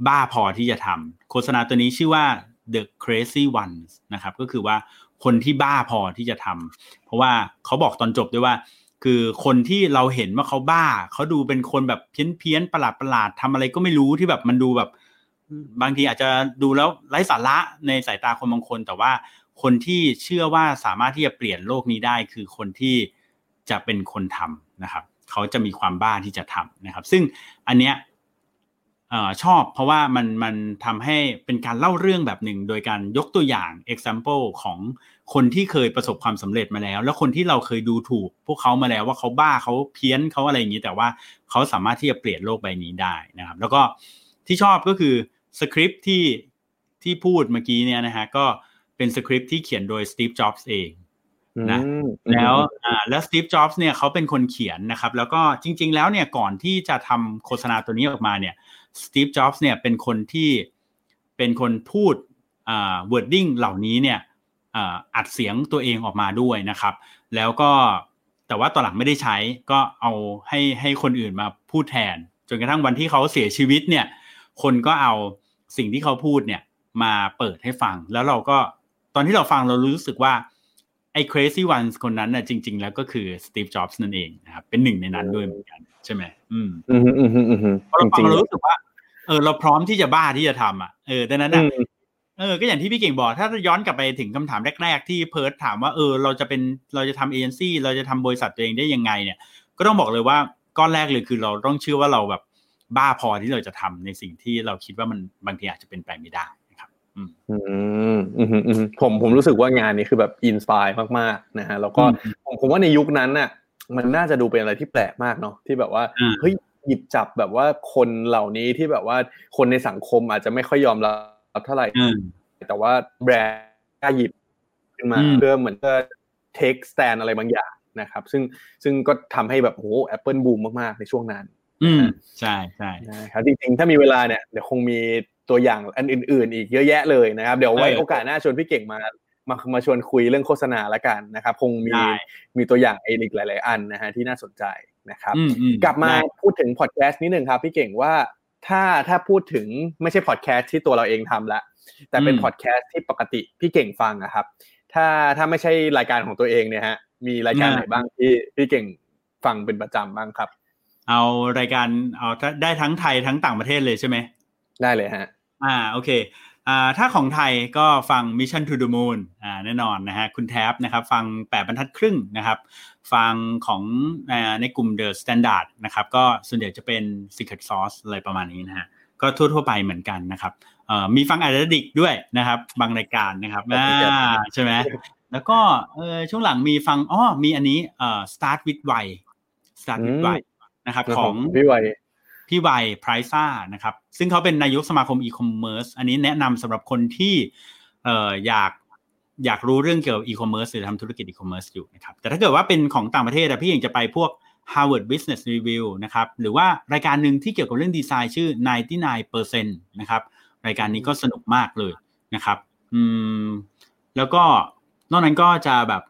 บ้าพอที่จะทำโฆษณาตัวนี้ชื่อว่า the crazy ones นะครับก็คือว่าคนที่บ้าพอที่จะทำเพราะว่าเขาบอกตอนจบด้วยว่า คือคนที่เราเห็นว่าเขาบ้า เขาดูเป็นคนแบบเพี้ยนเพี้ยนๆประหลาดประหลาดๆทำอะไรก็ไม่รู้ที่แบบมันดูแบบ บางทีอาจจะดูแล้วไร้สาระในสายตาคนบางคน แต่ว่าคนที่เชื่อว่าสามารถที่จะเปลี่ยนโลกนี้ได้คือคนที่จะเป็นคนทำนะครับ เขาจะมีความบ้าที่จะทำนะครับ ซึ่งอันเนี้ยชอบเพราะว่ามันมันทำให้เป็นการเล่าเรื่องแบบหนึ่ง โดยการยกตัวอย่าง example ของคนที่เคยประสบความสำเร็จมาแล้ว แล้วคนที่เราเคยดูถูก พวกเขามาแล้วว่าเขาบ้าเขาเพี้ยนเขาอะไรอย่างนี้ แต่ว่าเขาสามารถที่จะเปลี่ยนโลกใบนี้ได้นะครับ แล้วก็ที่ชอบก็คือ สคริปต์ที่ที่พูดเมื่อกี้เนี่ยนะฮะก็เป็นสคริปต์ที่เขียนโดยสตีฟจ็อบส์เองนะอืมแล้วอ่าแล้วสตีฟจ็อบส์เนี่ยเขาเป็นคนเขียนนะครับ แล้วก็จริง ๆ แล้วเนี่ยก่อนที่จะทำโฆษณาตัวนี้ออกมาเนี่ยสตีฟจ็อบส์เนี่ยเป็นคนที่เป็นคนพูดอ่า wording เหล่านี้เนี่ยอ่าอัดเสียงตัวเองออกมาด้วยนะครับ แล้วก็แต่ว่าตอนหลังไม่ได้ใช้ก็เอาให้ให้คนอื่นมาพูดแทน จนกระทั่งวันที่เขาเสียชีวิตเนี่ย คนก็เอา สิ่งที่เขาพูดเนี่ยมาเปิดให้ฟัง แล้วเราก็ตอนที่เราฟังเรารู้สึกว่าไอ้ crazy ones คนนั้นน่ะจริง ๆ แล้วก็คือ Steve Jobs นั่นเองนะครับเป็นหนึ่งในนั้นด้วยเหมือนกัน ใช่ไหมอืมอืมอืมอืมอืมอืมเพราะเราจฟัริงงเรารู้สึกว่าเออเราพร้อมที่จะบ้าที่จะทำอะเออดังนั้นๆอือะมเออก็อย่างที่พี่เก่งบอก ถ้าย้อนกลับไปถึงคำถามแรก ๆ ที่เพิร์ดถามว่าเออเราจะเป็นเราจะทำเอเจนซี่เราจะทำบริษัทตัวเองได้ยังไงเนี่ย ก็ต้องบอกเลยว่าก้อนแรกเลยคือเราต้องเชื่อว่าเราแบบ บ้าพอที่เราจะทำในสิ่งที่เราคิดว่ามันบางทีอาจจะเป็นไปไม่ได้นะครับ อืมอืมอืมอืมผมผมรู้สึกว่างานนี้คือแบบอินสปายมากๆนะฮะแล้วก็อืมผมผมว่าในยุคนั้นน่ะ มันน่าจะดูเป็นอะไรที่แปลกมากเนาะที่แบบว่าอ่าเฮ้ยหยิบจับแบบว่าคนเหล่านี้ที่แบบว่าคนในสังคมอาจจะไม่ค่อยยอมรับเท่าไหร่อืมแต่ว่าแบรนด์กล้าหยิบขึ้นมาอืมเพื่อเหมือนจะ take stand อะไรบางอย่างนะครับ ซึ่งซึ่งก็ทำให้แบบโอ้แอปเปิลบูมมากๆในช่วงนั้น อืมใช่ใช่นะครับจริงๆถ้ามีเวลาเนี่ยเดี๋ยวคงมีตัวอย่างอันอื่น ๆ อีกเยอะแยะเลยนะครับ เดี๋ยวไว้เออโอกาสหน้าชวนพี่เก่งมามามาชวนคุยเรื่องโฆษณาละกันนะครับ คงมีได้มีตัวอย่างอีกหลาย ๆ อันนะฮะที่น่าสนใจนะครับอืมอืมกลับมาได้พูดถึงพอดแคสต์นิดหนึ่งครับ พี่เก่งว่าถ้าถ้าพูดถึงไม่ใช่พอดแคสต์ที่ตัวเราเองทำละ แต่เป็นอืมพอดแคสต์ที่ปกติพี่เก่งฟังอะครับ ถ้าถ้าไม่ใช่รายการของตัวเองเนี่ยฮะมีรายการไหนบ้างที่พี่เก่งฟังเป็นประจำบ้างครับ เอารายการเอาถ้าได้ทั้งไทยทั้งต่างประเทศเลยใช่ไหมได้เลยฮะ อ่าโอเคอ่าถ้าของไทยก็ฟัง Mission to the Moon อ่าแน่นอนนะฮะคุณแท็บนะครับฟังแปดบรรทัดครึ่งนะครับ ฟังของอ่าในกลุ่ม The Standard นะครับก็ส่วนใหญ่จะเป็น Secret Sauce อะไรประมาณนี้นะฮะก็ทั่วๆไปเหมือนกันนะครับเอ่อมีฟังอาร์ดิกด้วยนะครับ บางรายการนะครับอ่าใช่ไหมแล้วก็เออช่วงหลังมีฟังอ๋อมีอันนี้เอ่อ Start with Why Start with Why นะครับของพี่ไวพี่ไว Priceza นะครับซึ่งเขาเป็นนายกสมาคมอีคอมเมิร์ซอันนี้แนะนำสำหรับคนที่เอ่ออยากอยากรู้เรื่องเกี่ยวกับอีคอมเมิร์ซหรือทำธุรกิจอีคอมเมิร์ซอยู่นะครับแต่ถ้าเกิดว่าเป็นของต่างประเทศอะพี่เองจะไปพวก Harvard Business Review นะครับหรือว่ารายการหนึ่งที่เกี่ยวกับเรื่องดีไซน์ชื่อ 99%นะครับรายการนี้ก็สนุกมากเลยนะครับอืมแล้วก็นอกนั้นก็จะแบบ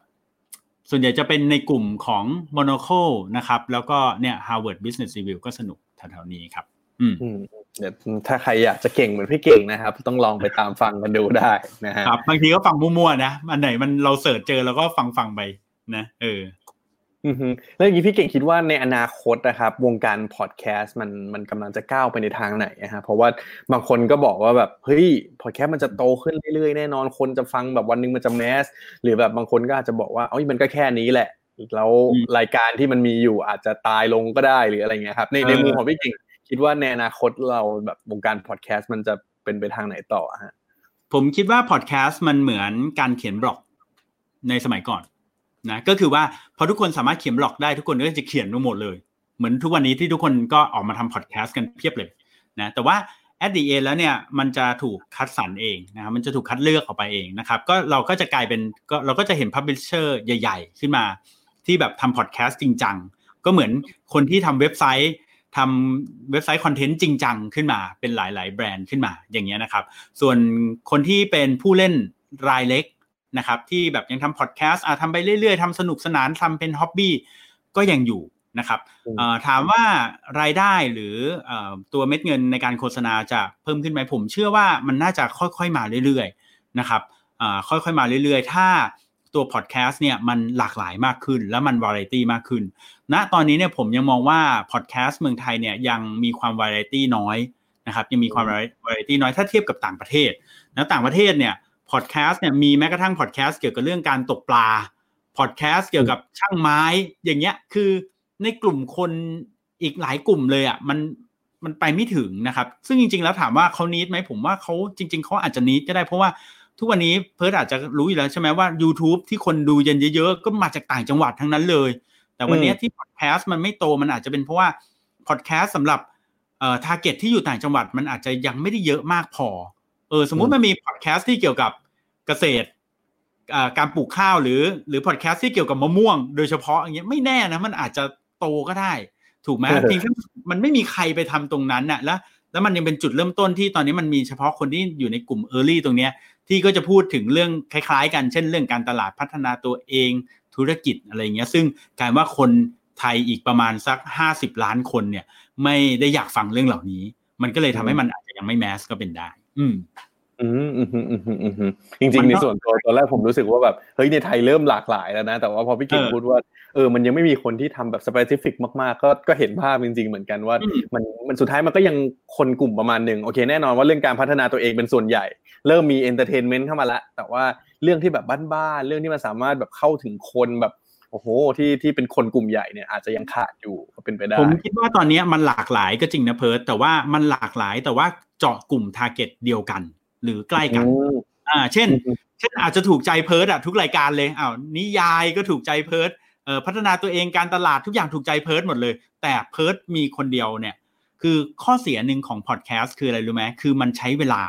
ส่วนใหญ่จะเป็นในกลุ่มของ Monocle นะครับ แล้วก็เนี่ย Harvard Business Review ก็สนุกแถวๆนี้ครับอืมอืมเดี๋ยวถ้าใครอยากจะเก่งเหมือนพี่เก่งนะครับ ต้องลองไปตามฟังกันดูได้นะฮะครับบางทีก็ฟังมั่วๆนะ อันไหนมันเราเสิร์ชเจอแล้วก็ฟังฟังๆไปนะ เอออือฮึ แล้วอย่างนี้พี่เก่งคิดว่าในอนาคตนะครับ วงการพอดแคสต์มันมันกำลังจะก้าวไปในทางไหนนะฮะเพราะว่าบางคนก็บอกว่าแบบเฮ้ยพอดแคสต์มันจะโตขึ้นเรื่อยๆแน่นอนคนจะฟังแบบวันหนึงมันจะแมสหรือแบบบางคนก็อาจจะบอกว่าเอ้ยมันก็แค่นี้แหละ แล้วอืมรายการที่มันมีอยู่อาจจะตายลงก็ได้หรืออะไรเงี้ยครับในในเออมุมของพี่เก่งคิดว่าในอนาคตเราแบบวงการพอดแคสต์มันจะเป็นไปทางไหนต่อฮะผมคิดว่าพอดแคสต์มันเหมือนการเขียนบล็อกในสมัยก่อน นะก็คือว่าพอทุกคนสามารถเขียนบล็อกได้ทุกคนก็จะเขียนทั้งหมดเลย เหมือนทุกวันนี้ที่ทุกคนก็ออกมาทำพอดแคสต์กันเพียบเลยนะแต่ว่า at the end แล้วเนี่ยมันจะถูกคัดสรรเองนะครับมันจะถูกคัดเลือกออกไปเองนะครับก็เราก็จะกลายเป็นก็เราก็จะเห็นพับลิเชอร์ใหญ่ ๆ ขึ้นมาที่แบบทำพอดแคสต์จริงจังก็เหมือนคนที่ทำเว็บไซต์ทำเว็บไซต์คอนเทนต์จริงจังขึ้นมาเป็นหลาย ๆ แบรนด์ขึ้นมาอย่างเงี้ยนะครับ ส่วนคนที่เป็นผู้เล่นรายเล็ก นะครับที่แบบยังทำพอดแคสต์อะทำไปเรื่อยๆทำสนุกสนานทำเป็น hobby ก็ยังอยู่นะครับอืมเอ่อถามว่ารายได้หรือเอ่อตัวเม็ดเงินในการโฆษณาจะเพิ่มขึ้นไหมผม เชื่อว่ามันน่าจะค่อยๆมาเรื่อยๆนะครับอ่าค่อยๆมาเรื่อยๆ ถ้าตัวพอดแคสต์เนี่ยมันหลากหลายมากขึ้น แล้วมันวาไรตี้มากขึ้นณตอนนี้เนี่ยผมยังมองว่าพอดแคสต์เมืองไทยเนี่ยยังมีความวาไรตี้น้อยนะครับยังมีความวาไรตี้น้อยถ้าเทียบกับต่างประเทศแล้วต่างประเทศเนี่ย พอดแคสต์เนี่ยมีแม้กระทั่งพอดแคสต์เกี่ยวกับเรื่องการตกปลาพอดแคสต์เกี่ยวกับช่างไม้อย่างเงี้ยคือในกลุ่มคนอีกหลายกลุ่มเลยอะมันมันไปไม่ถึงนะครับ ซึ่งจริง ๆ แล้วถามว่าเขา need ไหมผมว่าเขาจริง ๆเขาอาจจะ need ก็ได้เพราะว่าทุกวันนี้เพิร์ดอาจจะรู้อยู่แล้วใช่ไหมว่า YouTube ที่คนดูกันเยอะๆ ก็มาจากต่างจังหวัดทั้งนั้นเลย แต่วันเนี้ยอืมที่พอดแคสต์มันไม่โตมันอาจจะเป็นเพราะว่าพอดแคสต์สำหรับเอ่อ target ที่อยู่ต่างจังหวัดมันอาจจะยังไม่ได้เยอะมากพอ เออสมมุติมันมีพอดแคสต์ที่เกี่ยวกับเกษตรอ่าการปลูกข้าวหรือหรือพอดแคสต์ที่เกี่ยวกับมะม่วง โดยเฉพาะอย่างเงี้ยไม่แน่นะมันอาจจะโตก็ได้ ถูกไหมเออเพียงแค่มันไม่มีใครไปทำตรงนั้นน่ะแล้วแล้วมันยังเป็นจุดเริ่มต้นที่ตอนนี้มันมีเฉพาะคนที่อยู่ในกลุ่ม Early ตรงเนี้ยที่ก็จะพูดถึงเรื่องคล้าย ๆ กันเช่นเรื่องการตลาดพัฒนาตัวเองธุรกิจอะไรเงี้ยซึ่งกลายว่าคนไทยอีกประมาณสักห้าสิบล้านคนเนี่ยไม่ได้อยากฟังเรื่องเหล่านี้ มันก็เลยทำให้มันอาจจะยังไม่แมสก็เป็นได้ อืมอืมอืมอืมอืมอืมอืมจริงมัๆนในก็ส่วนตัวตอนแรกผมรู้สึกว่าแบบเฮ้ยในไทยเริ่มหลากหลายแล้วนะ แต่ว่าพอพี่เก่งเออพูดว่าเออมันยังไม่มีคนที่ทำแบบสเปซิฟิกมากๆ ก็ก็เห็นภาพจริง ๆ เหมือนกันว่าอืมมันมันสุดท้ายมันก็ยังคนกลุ่มประมาณหนึ่งโอเคแน่นอนว่าเรื่องการพัฒนาตัวเองเป็นส่วนใหญ่ เริ่มมี entertainment เข้ามาละแต่ว่าเรื่องที่แบบบ้านๆเรื่องที่มันสามารถแบบเข้าถึงคนแบบ โอ้โหที่ที่เป็นคนกลุ่มใหญ่เนี่ยอาจจะยังขาดอยู่ก็เป็นไปได้ ผมคิดว่าตอนนี้มันหลากหลายก็จริงนะเพิร์ดแต่ว่ามันหลากหลายแต่ว่าเจาะกลุ่ม target เดียวกัน หรือใกล้กันอืมอ่าเช่นอืมเช่นอาจจะถูกใจเพิร์ดอะทุกรายการเลยอ้าวนิยายก็ถูกใจเพิร์ดเอ่อพัฒนาตัวเองการตลาดทุกอย่างถูกใจเพิร์ดหมดเลย แต่เพิร์ดมีคนเดียวเนี่ย คือข้อเสียหนึ่งของพอดแคสต์คืออะไรรู้ไหมคือมันใช้เวลา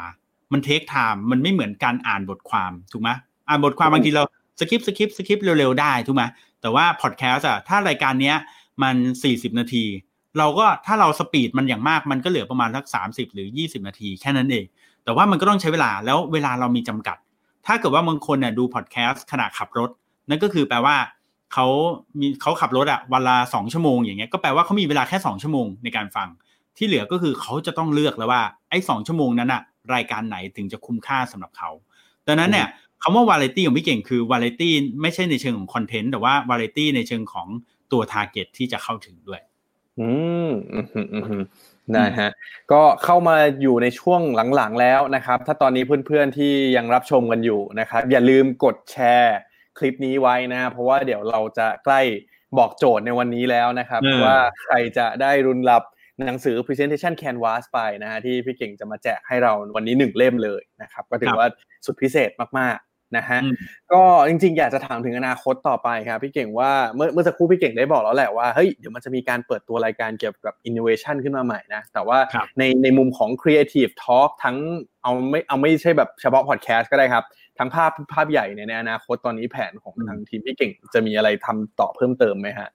มัน take time มันไม่เหมือนการอ่านบทความถูกไหมอ่านบทความบางทีเรา skip skip skip เร็วๆได้ถูกไหม แต่ว่าพอดแคสต์อะถ้ารายการเนี้ยมัน 40 นาที เราก็ถ้าเรา speed มันอย่างมากมันก็เหลือประมาณสัก 30 หรือ 20 นาทีแค่นั้นเอง แต่ว่ามันก็ต้องใช้เวลาแล้วเวลาเรามีจำกัด ถ้าเกิดว่าบางคนเนี่ยดูพอดแคสต์ขณะขับรถ นั่นก็คือแปลว่าเขามีเขาขับรถอะวันละสองชั่วโมงอย่างเงี้ยก็แปลว่าเขามีเวลาแค่สองชั่วโมงในการฟัง ที่เหลือก็คือเขาจะต้องเลือกแล้วว่าไอ้สองชั่วโมงนั้นอะรายการไหนถึงจะคุ้มค่าสำหรับเขาดังนั้นเนี่ย คำว่าวาไรตี้ของพี่เก่งคือวาไรตี้ไม่ใช่ในเชิงของคอนเทนต์แต่ว่าวาไรตี้ในเชิงของตัว target ที่จะเข้าถึงด้วย อืมอืมอืมอืมนะฮะก็เข้ามาอยู่ในช่วงหลังๆแล้วนะครับ ถ้าตอนนี้เพื่อนๆที่ยังรับชมกันอยู่นะครับ อย่าลืมกดแชร์คลิปนี้ไว้นะ เพราะว่าเดี๋ยวเราจะใกล้บอกโจทย์ในวันนี้แล้วนะครับเออว่าใครจะได้รุนรับหนังสือ Presentation Canvas ไปนะฮะที่พี่เก่งจะมาแจกให้เราวันนี้หนึ่งเล่มเลยนะครับ ก็ถือว่าสุดพิเศษมากๆ นะฮะอืมก็จริงๆ อยากจะถามถึงอนาคตต่อไปครับพี่เก่งว่าเมื่อเมื่อสักครู่พี่เก่งได้บอกแล้วแหละว่าเฮ้ยเดี๋ยวมันจะมีการเปิดตัวรายการเกี่ยวกับ innovation ขึ้นมาใหม่นะ แต่ว่าครับในในมุมของ creative talk ทั้งเอาไม่เอาไม่ใช่แบบเฉพาะ podcast ก็ได้ครับ ทั้งภาพภาพใหญ่เนี่ยในอนาคตตอนนี้แผนของอืมทางทีมพี่เก่งจะมีอะไรทำต่อเพิ่มเติมไหมฮะ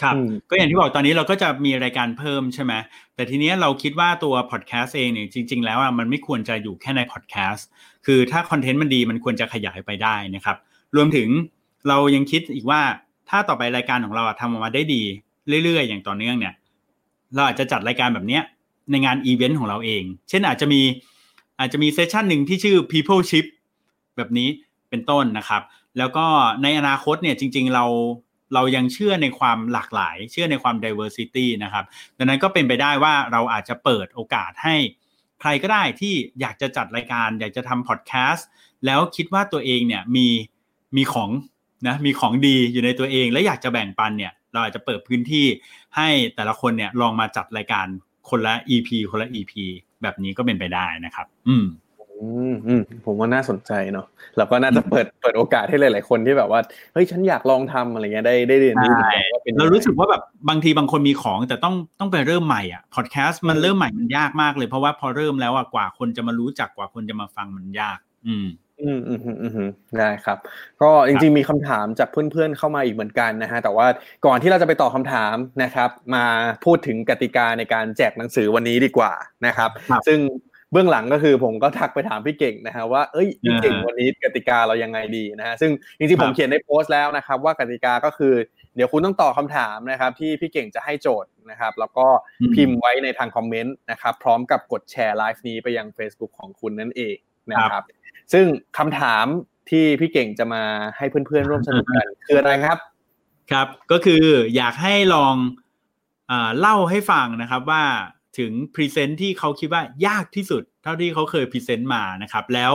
ครับอืมก็อย่างที่บอกตอนนี้เราก็จะมีรายการเพิ่มใช่ไหมแต่ทีเนี้ยเราคิดว่าตัวพอดแคสต์เองเนี่ยจริง ๆ แล้วอะมันไม่ควรจะอยู่แค่ในพอดแคสต์คือถ้าคอนเทนต์มันดีมันควรจะขยายไปได้นะครับ รวมถึงเรายังคิดอีกว่าถ้าต่อไปรายการของเราอะทำออกมาได้ดีเรื่อย ๆ อย่างต่อเนื่องเนี่ย เราอาจจะจัดรายการแบบเนี้ยในงานอีเวนต์ของเราเอง เช่นอาจจะมีอาจจะมีเซสชันหนึ่งที่ชื่อ people ship แบบนี้เป็นต้นนะครับ แล้วก็ในอนาคตเนี่ยจริง ๆ เรา เรายังเชื่อในความหลากหลาย เชื่อในความ diversity นะครับดังนั้นก็เป็นไปได้ว่าเราอาจจะเปิดโอกาสให้ใครก็ได้ที่อยากจะจัดรายการ อยากจะทำพอดแคสต์แล้วคิดว่าตัวเองเนี่ยมีมีของนะมีของดีอยู่ในตัวเอง และอยากจะแบ่งปันเนี่ยเราอาจจะเปิดพื้นที่ให้แต่ละคนเนี่ยลองมาจัดรายการคนละ EP คนละ EP แบบนี้ก็เป็นไปได้นะครับ อืม อืมอืมผมว่าน่าสนใจเนาะแล้วก็น่าจะเปิดเปิดโอกาสให้หลาย ๆ คนที่แบบว่าเฮ้ยฉันอยากลองทำอะไรเงี้ยได้ได้เรียนรู้เหมือนกันว่าเป็นยังไงเรารู้สึกว่าแบบบางทีบางคนมีของแต่ต้องต้องไปเริ่มใหม่อะพอดแคสต์มันเริ่มใหม่มันยากมากเลยเพราะว่าพอเริ่มแล้วอะกว่าคนจะมารู้จักกว่าคนจะมาฟังมันยาก อืมอืมอืมอืมอืมได้ครับ ก็จริงๆมีคำถามจากเพื่อนๆเข้ามาอีกเหมือนกันนะฮะแต่ว่าก่อนที่เราจะไปตอบคำถามนะครับ มาพูดถึงกติกาในการแจกหนังสือวันนี้ดีกว่านะครับครับซึ่ง เบื้องหลังก็คือผมก็ทักไปถามพี่เก่งนะฮะว่าเอ้ยพี่เก่งอ่าวันนี้กติกาเรายังไงดีนะฮะซึ่งจริงๆคผรับมเขียนในโพสต์แล้วนะครับ ว่ากติกาก็คือเดี๋ยวคุณต้องตอบคำถามนะครับ ที่พี่เก่งจะให้โจทย์นะครับ แล้วก็พิมพ์ไว้ในทางคอมเมนต์นะครับพร้อมกับกดแชร์ไลฟ์นี้ไปยัง Facebook ของคุณนั่นเองนะครับ ซึ่งคำถามที่พี่เก่งจะมาให้เพื่อนๆร่วมสนุกกันคืออะไรครับครับ ก็คืออยากให้ลองอาเล่าให้ฟังนะครับว่า ถึงพรีเซนต์ที่เขาคิดว่ายากที่สุด เท่าที่เขาเคยพรีเซนต์มานะครับ แล้ว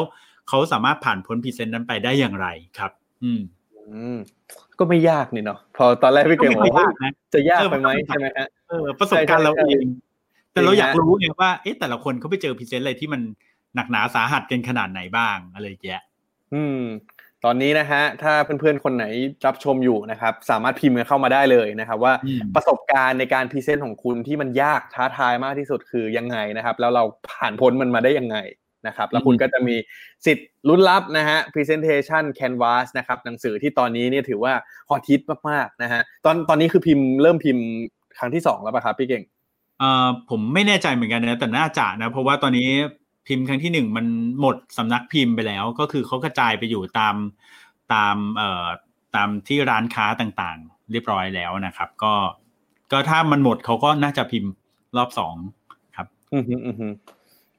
เขาสามารถผ่านพ้นพรีเซนต์นั้นไปได้อย่างไรครับ อืมอืมก็ไม่ยากนี่เนาะพอตอนแรกพี่เก่งบอกว่าก็ไม่ยากนะจะยากเออไปไหมมันก็ใช่ไหมฮะเออประสบการณ์เราใช่ใช่เอง แต่เราจริงอยากฮะรู้ไงว่าเอ๊ะแต่ละคนเขาไปเจอพรีเซนต์อะไรที่มันหนักหนาสาหัสกันขนาดไหนบ้างอะไรอย่างเงี้ยอืม ตอนนี้นะฮะถ้าเพื่อนๆคนไหนรับชมอยู่นะครับ สามารถพิมพ์กันเข้ามาได้เลยนะครับ ว่าอืมประสบการณ์ในการพรีเซนต์ของคุณที่มันยากท้าทายมากที่สุดคือยังไงนะครับ แล้วเราผ่านพ้นมันมาได้ยังไงนะครับ แล้วคุณก็จะมีสิทธิ์ลุ้นรับนะฮะ Presentation Canvas นะครับหนังสือที่ตอนนี้เนี่ยถือว่าฮอตฮิตมากๆนะฮะตอนตอนนี้คือพิมพ์เริ่มพิมพ์ครั้งที่สองแล้วป่ะครับพี่เก่งเอ่อผมไม่แน่ใจเหมือนกันนะแต่น่าจะนะเพราะว่าตอนนี้ พิมพ์ครั้งที่หนึ่งมันหมดสำนักพิมพ์ไปแล้ว ก็คือเขากระจายไปอยู่ตามตามเอ่อตามที่ร้านค้าต่างๆ เรียบร้อยแล้วนะครับ ก็ก็ถ้ามันหมดเขาก็น่าจะพิมพ์รอบสองครับอือฮึอือฮึ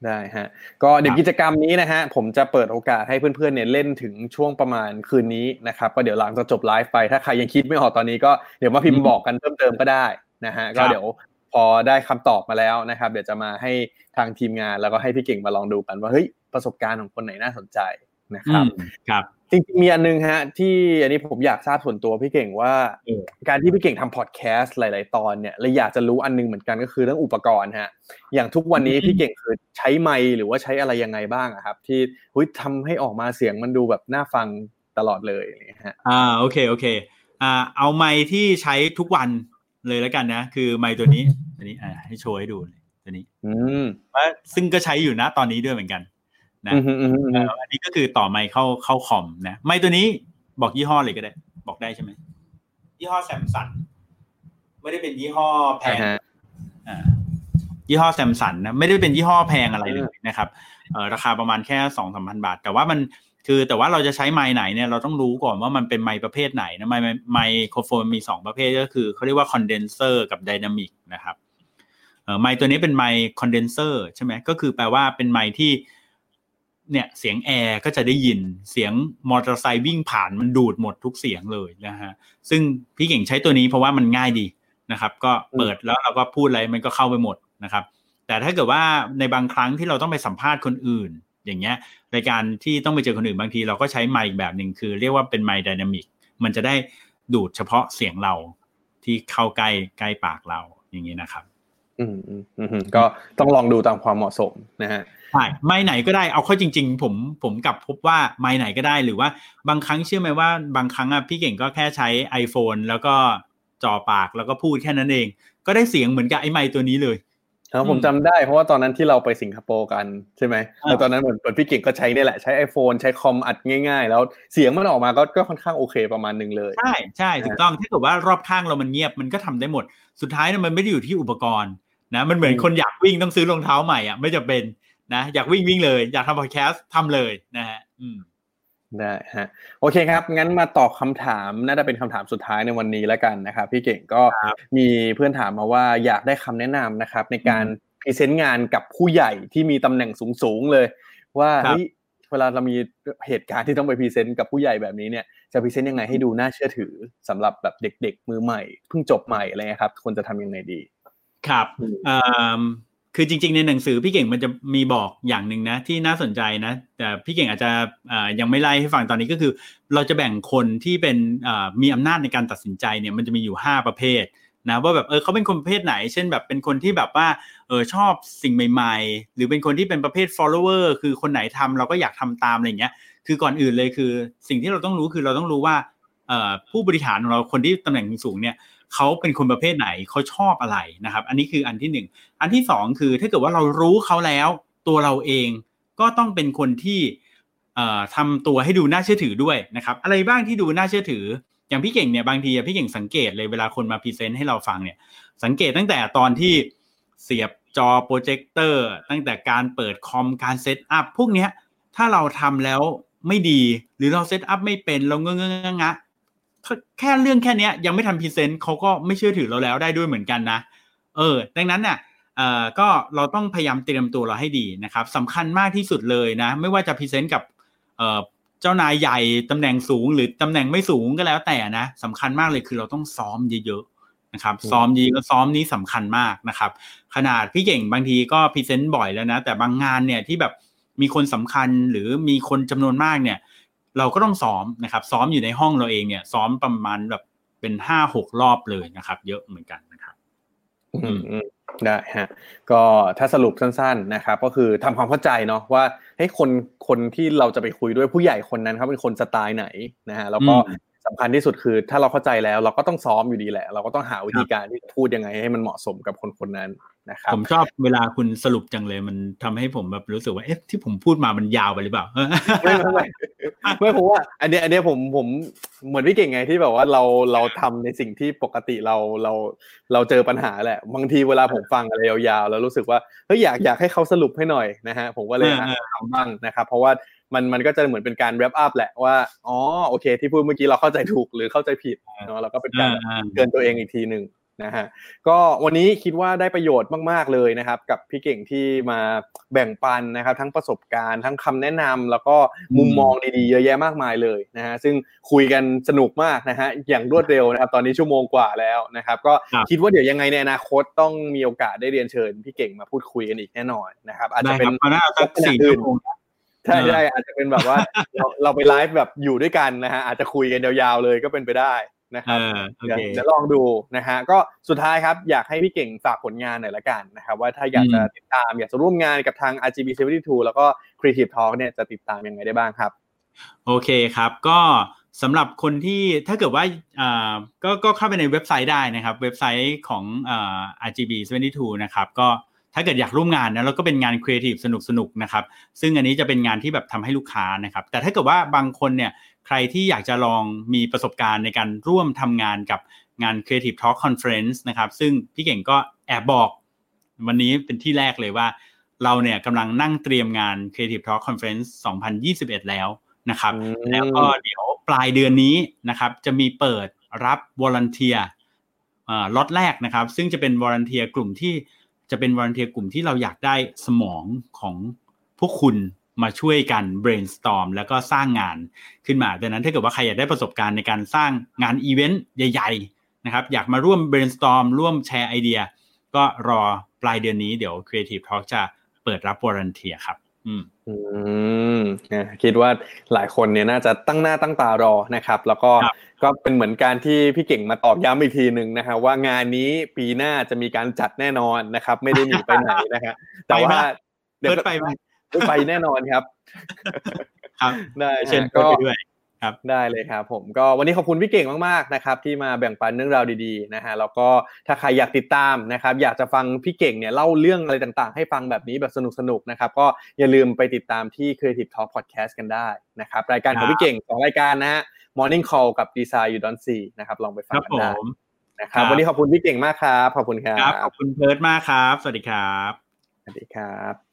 ได้ฮะก็เดี๋ยวกิจกรรมนี้นะฮะผมจะเปิดโอกาสให้เพื่อนๆเนี่ยเล่นถึงช่วงประมาณคืนนี้นะครับก็เดี๋ยวหลังจะจบไลฟ์ไปถ้าใครยังคิดไม่ออกตอนนี้ก็เดี๋ยวมาพิมพ์บอกกันเพิ่มเติมก็ได้นะฮะก็เดี๋ยว พอได้คำตอบมาแล้วนะครับ เดี๋ยวจะมาให้ทางทีมงานแล้วก็ให้พี่เก่งมาลองดูกันว่าเฮ้ยประสบการณ์ของคนไหนน่าสนใจนะครับอืมครับจริงๆมีอันนึงฮะที่อันนี้ผมอยากทราบส่วนตัวพี่เก่งว่าเออการที่พี่เก่งทำพอดแคสต์หลาย ๆ ตอนเนี่ยเลยอยากจะรู้อันนึงเหมือนกันก็คือเรื่องอุปกรณ์ฮะอย่างทุกวันนี้อืมพี่เก่งคือใช้ไมค์หรือว่าใช้อะไรยังไงบ้างอะครับ ที่หุ้ยทำให้ออกมาเสียงมันดูแบบน่าฟังตลอดเลยอะไรอย่างเงี้ยฮะอ่าโอเคโอเคอ่าเอาไมค์ที่ใช้ทุกวัน เลยแล้วกันนะ คือไมค์ตัวนี้ตัวนี้อ่าให้โชว์ให้ดูเลยตัวนี้ อืมว่าซึ่งก็ใช้อยู่นะตอนนี้ด้วยเหมือนกัน นะอืมอืมอืมอืมเอ่ออันนี้ก็คือต่อไมค์เข้าเข้าคอมนะไมค์ตัวนี้บอกยี่ห้อเลยก็ได้ บอกได้ใช่ไหมยี่ห้อแซมสันไม่ได้เป็นยี่ห้อแพใช่งฮะอ่ายี่ห้อแซมสันนะไม่ได้เป็นยี่ห้อแพงอะไรเลยนะครับเอ่อราคาประมาณแค่สองสามพันบาท แต่ว่ามัน คือแต่ว่าเราจะใช้ไมค์ไหนเนี่ยเราต้องรู้ก่อนว่ามันเป็นไมค์ประเภทไหนนะไมค์ไมโครโฟนมีสองประเภทก็คือเขาเรียกว่าคอนเดนเซอร์กับ dynamic นะครับไมค์ตัวนี้เป็นไมค์คอนเดนเซอร์ใช่ไหมก็คือแปลว่าเป็นไมค์ที่เนี่ยเสียงแอร์ก็จะได้ยินเสียงมอเตอร์ไซค์วิ่งผ่านมันดูดหมดทุกเสียงเลยนะฮะซึ่งพี่เก่งใช้ตัวนี้เพราะว่ามันง่ายดีนะครับ ก็เปิดแล้วเราก็พูดอะไรมันก็เข้าไปหมดนะครับ แต่ถ้าเกิดว่าในบางครั้งที่เราต้องไปสัมภาษณ์คนอื่น อย่างเงี้ยในการที่ต้องไปเจอคนอื่นบางทีเราก็ใช้ไมค์แบบหนึ่งคือเรียกว่าเป็นไมค์ไดนามิกมันจะได้ดูดเฉพาะเสียงเราที่เข้าใกล้ใกล้ปากเราอย่างนี้นะครับอืมอืมอืมก็ต้องลองดูตามความเหมาะสมนะฮะใช่ไม่ไหนก็ได้เอาเข้าจริง ๆ ผมผมกลับพบว่าไม่ไหนก็ได้หรือว่าบางครั้งเชื่อไหมว่าบางครั้งอะพี่เก่งก็แค่ใช้ iPhone แล้วก็จ่อปากแล้วก็พูดแค่นั้นเอง ก็ได้เสียงเหมือนกับไอ้ไมค์ตัวนี้เลย ครับผมจำได้เพราะว่าตอนนั้นที่เราไปสิงคโปร์กันใช่ไหมอ่าแล้วตอนนั้นเหมือนเหมือนพี่เก่งก็ใช้นี่แหละใช้ iPhone ใช้คอมอัดง่าย ๆ แล้วเสียงมันออกมาก็ก็ค่อนข้างโอเคประมาณหนึ่งเลย ใช่ใช่ถูกต้องถ้าเกิดว่ารอบข้างเรามันเงียบมันก็ทำได้หมด สุดท้ายเนี่ยมันไม่ได้อยู่ที่อุปกรณ์นะมันเหมือนอืมคนอยากวิ่งต้องซื้อรองเท้าใหม่อะไม่จะเป็นนะอยากวิ่งวิ่งเลย อยากทำพอดแคสต์ทำเลยนะฮะอืม ได้ฮะโอเคครับ งั้นมาตอบคำถามน่าจะเป็นคำถามสุดท้ายในวันนี้แล้วกันนะครับพี่เก่งก็ครับมีเพื่อนถามมาว่าอยากได้คำแนะนำนะครับ ในการพรีเซนต์งานกับผู้ใหญ่ที่มีตำแหน่งสูงๆเลย ว่าครับเฮ้ยเวลาเรามีเหตุการณ์ที่ต้องไปพรีเซนต์กับผู้ใหญ่แบบนี้เนี่ยจะพรีเซนต์ยังไงให้ดูน่าเชื่อถือสำหรับแบบเด็ก ๆ มือใหม่เพิ่งจบใหม่อะไรเงี้ยครับควรจะทำยังไงดี ครับอืมเอ่อ คือจริง ๆ ในหนังสือพี่เก่งมันจะมีบอกอย่างหนึ่งนะ ที่น่าสนใจนะ แต่พี่เก่งอาจจะยังไม่ไล่ให้ฟังตอนนี้ก็คือ เราจะแบ่งคนที่เป็นมีอำนาจในการตัดสินใจเนี่ยมันจะมีอยู่ 5 ประเภทนะว่าแบบเออเขาเป็นคนประเภทไหน เช่นแบบเป็นคนที่แบบว่าเออชอบสิ่งใหม่ ๆ หรือเป็นคนที่เป็นประเภท follower คือคนไหนทำเราก็อยากทำตามอะไรเงี้ยคือก่อนอื่นเลยคือ สิ่งที่เราต้องรู้คือเราต้องรู้ว่าผู้บริหารของเราคนที่ตำแหน่งสูงเนี่ย เขาเป็นคนประเภทไหนเขาชอบอะไรนะครับ อันนี้คืออันที่หนึ่งอันที่สองคือถ้าเกิดว่าเรารู้เขาแล้ว ตัวเราเองก็ต้องเป็นคนที่ทำตัวให้ดูน่าเชื่อถือด้วยนะครับ อะไรบ้างที่ดูน่าเชื่อถือ อย่างพี่เก่งเนี่ยบางทีพี่เก่งสังเกตเลยเวลาคนมาพรีเซนต์ให้เราฟังเนี่ย สังเกตตั้งแต่ตอนที่เสียบจอโปรเจคเตอร์ตั้งแต่การเปิดคอมการ setup พวกเนี้ยถ้าเราทำแล้วไม่ดีหรือเรา setup ไม่เป็นเราเงอะเงอะงะ แค่เรื่องแค่เนี้ยยังไม่ทำพรีเซนต์เขาก็ไม่เชื่อถือเราแล้วได้ด้วยเหมือนกันนะ เออ ดังนั้นเนี่ยเอ่อก็เราต้องพยายามเตรียมตัวเราให้ดีนะครับสำคัญมากที่สุดเลยนะ ไม่ว่าจะพรีเซนต์กับเอ่อเจ้านายใหญ่ตำแหน่งสูงหรือตำแหน่งไม่สูงก็แล้วแต่นะสำคัญมากเลยคือเราต้องซ้อมเยอะๆนะครับอืมซ้อมเยอะๆซ้อมนี้สำคัญมากนะครับ ขนาดพี่เก่งบางทีก็พรีเซนต์บ่อยแล้วนะ แต่บางงานเนี่ยที่แบบมีคนสำคัญหรือมีคนจำนวนมากเนี่ย เราก็ต้องซ้อมนะครับ ซ้อมอยู่ในห้องเราเองเนี่ย ซ้อมประมาณแบบเป็นห้าหกรอบเลยนะครับ เยอะเหมือนกันนะครับอืมอืมได้ฮะก็ถ้าสรุปสั้นๆนะครับ ก็คือทำความเข้าใจเนาะว่าให้ยคนคนที่เราจะไปคุยด้วยผู้ใหญ่คนนั้นเขาเป็นคนสไตล์ไหนนะฮะแล้วก็อืม สำคัญที่สุดคือ ถ้าเราเข้าใจแล้ว เราก็ต้องซ้อมอยู่ดีแหละ เราก็ต้องหาวิธีการที่จะพูดยังไงให้มันเหมาะสมกับคนคนนั้นนะครับผมชอบเวลาคุณสรุปจังเลยมันทำให้ผมแบบรู้สึกว่าเอ๊ะที่ผมพูดมามันยาวไปหรือเปล่าไม่ไม่ไม่ไม่ผมว่า อันเนี้ยอันเนี้ยผมผมเหมือนพี่เก่งไงที่แบบว่าเราเราทำในสิ่งที่ปกติเราเราเราเจอปัญหาแหละ บางทีเวลาผมฟังอะไรยาวๆ แล้วรู้สึกว่าเฮ้ยอยากอยากให้เขาสรุปให้หน่อยนะฮะผมก็เลยเออหาเออทำบ้างนะครับ เพราะว่า มันมันก็จะเหมือนเป็นการ wrap up แหละว่าอ๋อโอเค ที่พูดเมื่อกี้เราเข้าใจถูกหรือเข้าใจผิดเนาะแล้วก็เป็นการอ่าเตือนตัวเองอีกทีหนึ่งนะฮะก็วันนี้คิดว่าได้ประโยชน์มาก ๆ เลยนะครับ กับพี่เก่งที่มาแบ่งปันนะครับ ทั้งประสบการณ์ทั้งคำแนะนำแล้วก็มุมมองดีๆเยอะแยะมากมายเลยนะฮะซึ่งคุยกันสนุกมากนะฮะอย่างรวดเร็วนะครับ ตอนนี้ชั่วโมงกว่าแล้วนะครับ ก็ครับคิดว่าเดี๋ยวยังไงในอนาคตต้องมีโอกาสได้เรียนเชิญพี่เก่งมาพูดคุยกันอีกแน่นอนนะครับอาจได้จะคเป็นรับเอาหน้าสักสี่ชั่วโมง ใช่เออใช่อาจจะเป็นแบบว่าเราเราไปไลฟ์แบบอยู่ด้วยกันนะฮะอาจจะคุยกันยาวๆเลยก็เป็นไปได้นะครับ เออโอเดี๋ยวเคเดี๋ยว เดี๋ยวลองดูนะฮะก็สุดท้ายครับอยากให้พี่เก่งฝากผลงานหน่อยละกันนะครับว่าถ้าอยากจะอืมติดตามอยากจะร่วมงานกับทาง RGB 72แล้วก็ Creative Talk เนี่ยจะติดตามยังไงได้บ้างครับ โอเคครับก็สำหรับคนที่ถ้าเกิดว่าอ่าก็ก็เข้าไปในเว็บไซต์ได้นะครับ เว็บไซต์ของอ่า RGB 72นะครับก็ ถ้าเกิดอยากร่วมงานนะแล้วก็เป็นงานครีเอทีฟสนุกสนุกๆนะครับ ซึ่งอันนี้จะเป็นงานที่แบบทำให้ลูกค้านะครับ แต่ถ้าเกิดว่าบางคนเนี่ยใครที่อยากจะลองมีประสบการณ์ในการร่วมทำงานกับงาน Creative Talk Conference นะครับ ซึ่งพี่เก่งก็แอบบอกวันนี้เป็นที่แรกเลยว่า เราเนี่ยกำลังนั่งเตรียมงาน Creative Talk Conference 2021 แล้วนะครับอืมแล้วก็เดี๋ยวปลายเดือนนี้นะครับ จะมีเปิดรับ volunteer ล็อตแรกนะครับ ซึ่งจะเป็น volunteer กลุ่มที่ จะเป็น volunteer กลุ่มที่เราอยากได้สมองของพวกคุณมาช่วยกัน brainstorm แล้วก็สร้างงานขึ้นมาดังนั้นถ้าเกิดว่าใครอยากได้ประสบการณ์ในการสร้างงานอีเวนต์ใหญ่ๆนะครับอยากมาร่วม brainstorm ร่วมแชร์ไอเดีย ก็รอปลายเดือนนี้เดี๋ยว Creative Talk จะเปิดรับ volunteer ครับ อืมอืมนะคิดว่าหลายคนเนี่ยน่าจะตั้งหน้าตั้งตารอนะครับ แล้วก็ครับก็เป็นเหมือนการที่พี่เก่งมาตอกย้ำอีกทีหนึ่งนะฮะว่างานนี้ปีหน้าจะมีการจัดแน่นอนนะครับ ไม่ได้หนีไปไหนนะฮะแต่ว่าเพิร์ดไปไหมไปแน่นอนครับครับได้เชิญฮะเพิร์ดก็ไปด้วย ครับได้เลยครับผมก็วันนี้ขอบคุณพี่เก่งมากๆนะครับที่มาแบ่งปันเรื่องราวดีๆนะฮะแล้วก็ถ้าใครอยากติดตามนะครับอยากจะฟังพี่เก่งเนี่ยเล่าเรื่องอะไรต่างๆ ให้ฟังแบบนี้แบบสนุกๆนะครับก็อย่าลืมไปติดตามที่ Creative Talk Podcast กันได้นะครับรายการของพี่เก่งสองรายการนะฮะ Morning Call กับ Design You Don't See นะครับลองไปฟัคงรับกันผได้มนะครับครับวันนี้ขอบคุณพี่เก่งมากครับขอบคุณครัครับขบอบคุณเพิร์ดมากครับ สวัสดีครับ สวัสดีครับ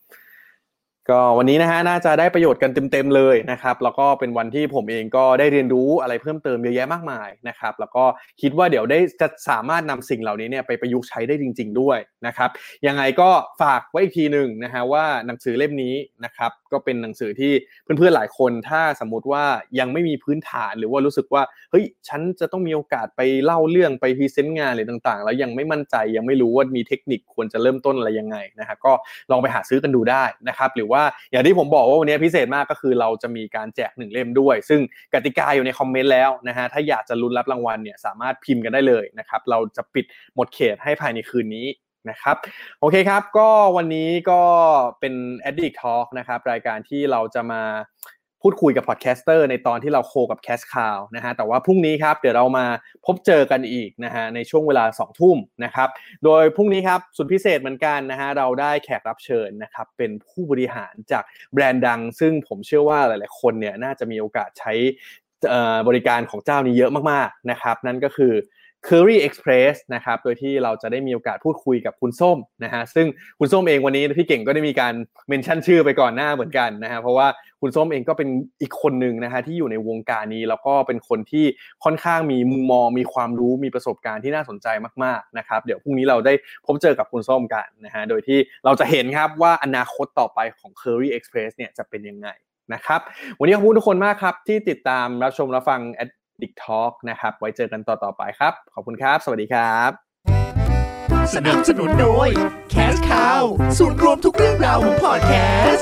ก็วันนี้นะฮะน่าจะได้ประโยชน์กันเต็มๆเลยนะครับแล้วก็เป็นวันที่ผมเองก็ได้เรียนรู้อะไรเพิ่มเติมเยอะแยะมากมายนะครับแล้วก็คิดว่าเดี๋ยวได้จะสามารถนำสิ่งเหล่านี้เนี่ยไปประยุกต์ใช้ได้จริง ๆ ด้วยนะครับยังไงก็ฝากไว้อีกทีหนึ่งนะฮะว่าหนังสือเล่มนี้นะครับ ก็เป็นหนังสือที่เพื่อนๆหลายคนถ้าสมมติว่ายังไม่มีพื้นฐานหรือว่ารู้สึกว่าเฮ้ยฉันจะต้องมีโอกาสไปเล่าเรื่องไป present งานหรือต่างๆ แล้วยังไม่มั่นใจยังไม่รู้ว่ามีเทคนิคควรจะเริ่มต้นอะไรยังไงนะฮะก็ลองไปหาซื้อกันดูได้นะครับหรือว่าอย่างที่ผมบอกว่าวันนี้พิเศษมากก็คือเราจะมีการแจกหนึ่งเล่มด้วย ซึ่งกติกาอยู่ในคอมเมนต์แล้วนะฮะถ้าอยากจะลุ้นรับรางวัลเนี่ยสามารถพิมพ์กันได้เลยนะครับเราจะปิดหมดเขตให้ภายในคืนนี้ นะครับ โอเคครับ ก็วันนี้ก็เป็น Addict Talk นะครับ รายการที่เราจะมาพูดคุยกับ podcaster ในตอนที่เรา co กับแคสคาวนะฮะแต่ว่าพรุ่งนี้ครับเดี๋ยวเรามาพบเจอกันอีกนะฮะในช่วงเวลา 2 ทุ่มนะครับโดยพรุ่งนี้ครับสุดพิเศษเหมือนกันนะฮะเราได้แขกรับเชิญนะครับเป็นผู้บริหารจากแบรนด์ดัง ซึ่งผมเชื่อว่าหลาย ๆ คนเนี่ยน่าจะมีโอกาสใช้บริการของเจ้านี้เยอะมาก ๆ นะครับ นั่นก็คือ Curry Express นะครับโดยที่เราจะได้มีโอกาสพูดคุยกับคุณส้มนะฮะซึ่งคุณส้มเองวันนี้พี่เก่งก็ได้มีการเมนชั่นชื่อไปก่อนหน้าเหมือนกันนะฮะเพราะว่าคุณส้มเองก็เป็นอีกคนหนึ่งนะฮะที่อยู่ในวงการนี้แล้วก็เป็นคนที่ค่อนข้างมีมุมมองมีความรู้มีประสบการณ์ที่น่าสนใจมากๆนะครับเดี๋ยวพรุ่งนี้เราได้พบเจอกับคุณส้มกันนะฮะโดยที่เราจะเห็นครับว่าอนาคตต่อไปของ Curry Express เนี่ยจะเป็นยังไงนะครับวันนี้ขอบคุณทุกคนมากครับที่ติดตามรับชมรับฟัง ดิกทอกนะครับ ไว้เจอกันต่อต่อไปครับ ขอบคุณครับ สวัสดีครับ สนับสนุนโดย Cash Cow ศูนย์รวมทุกเรื่องราวของพอดแคส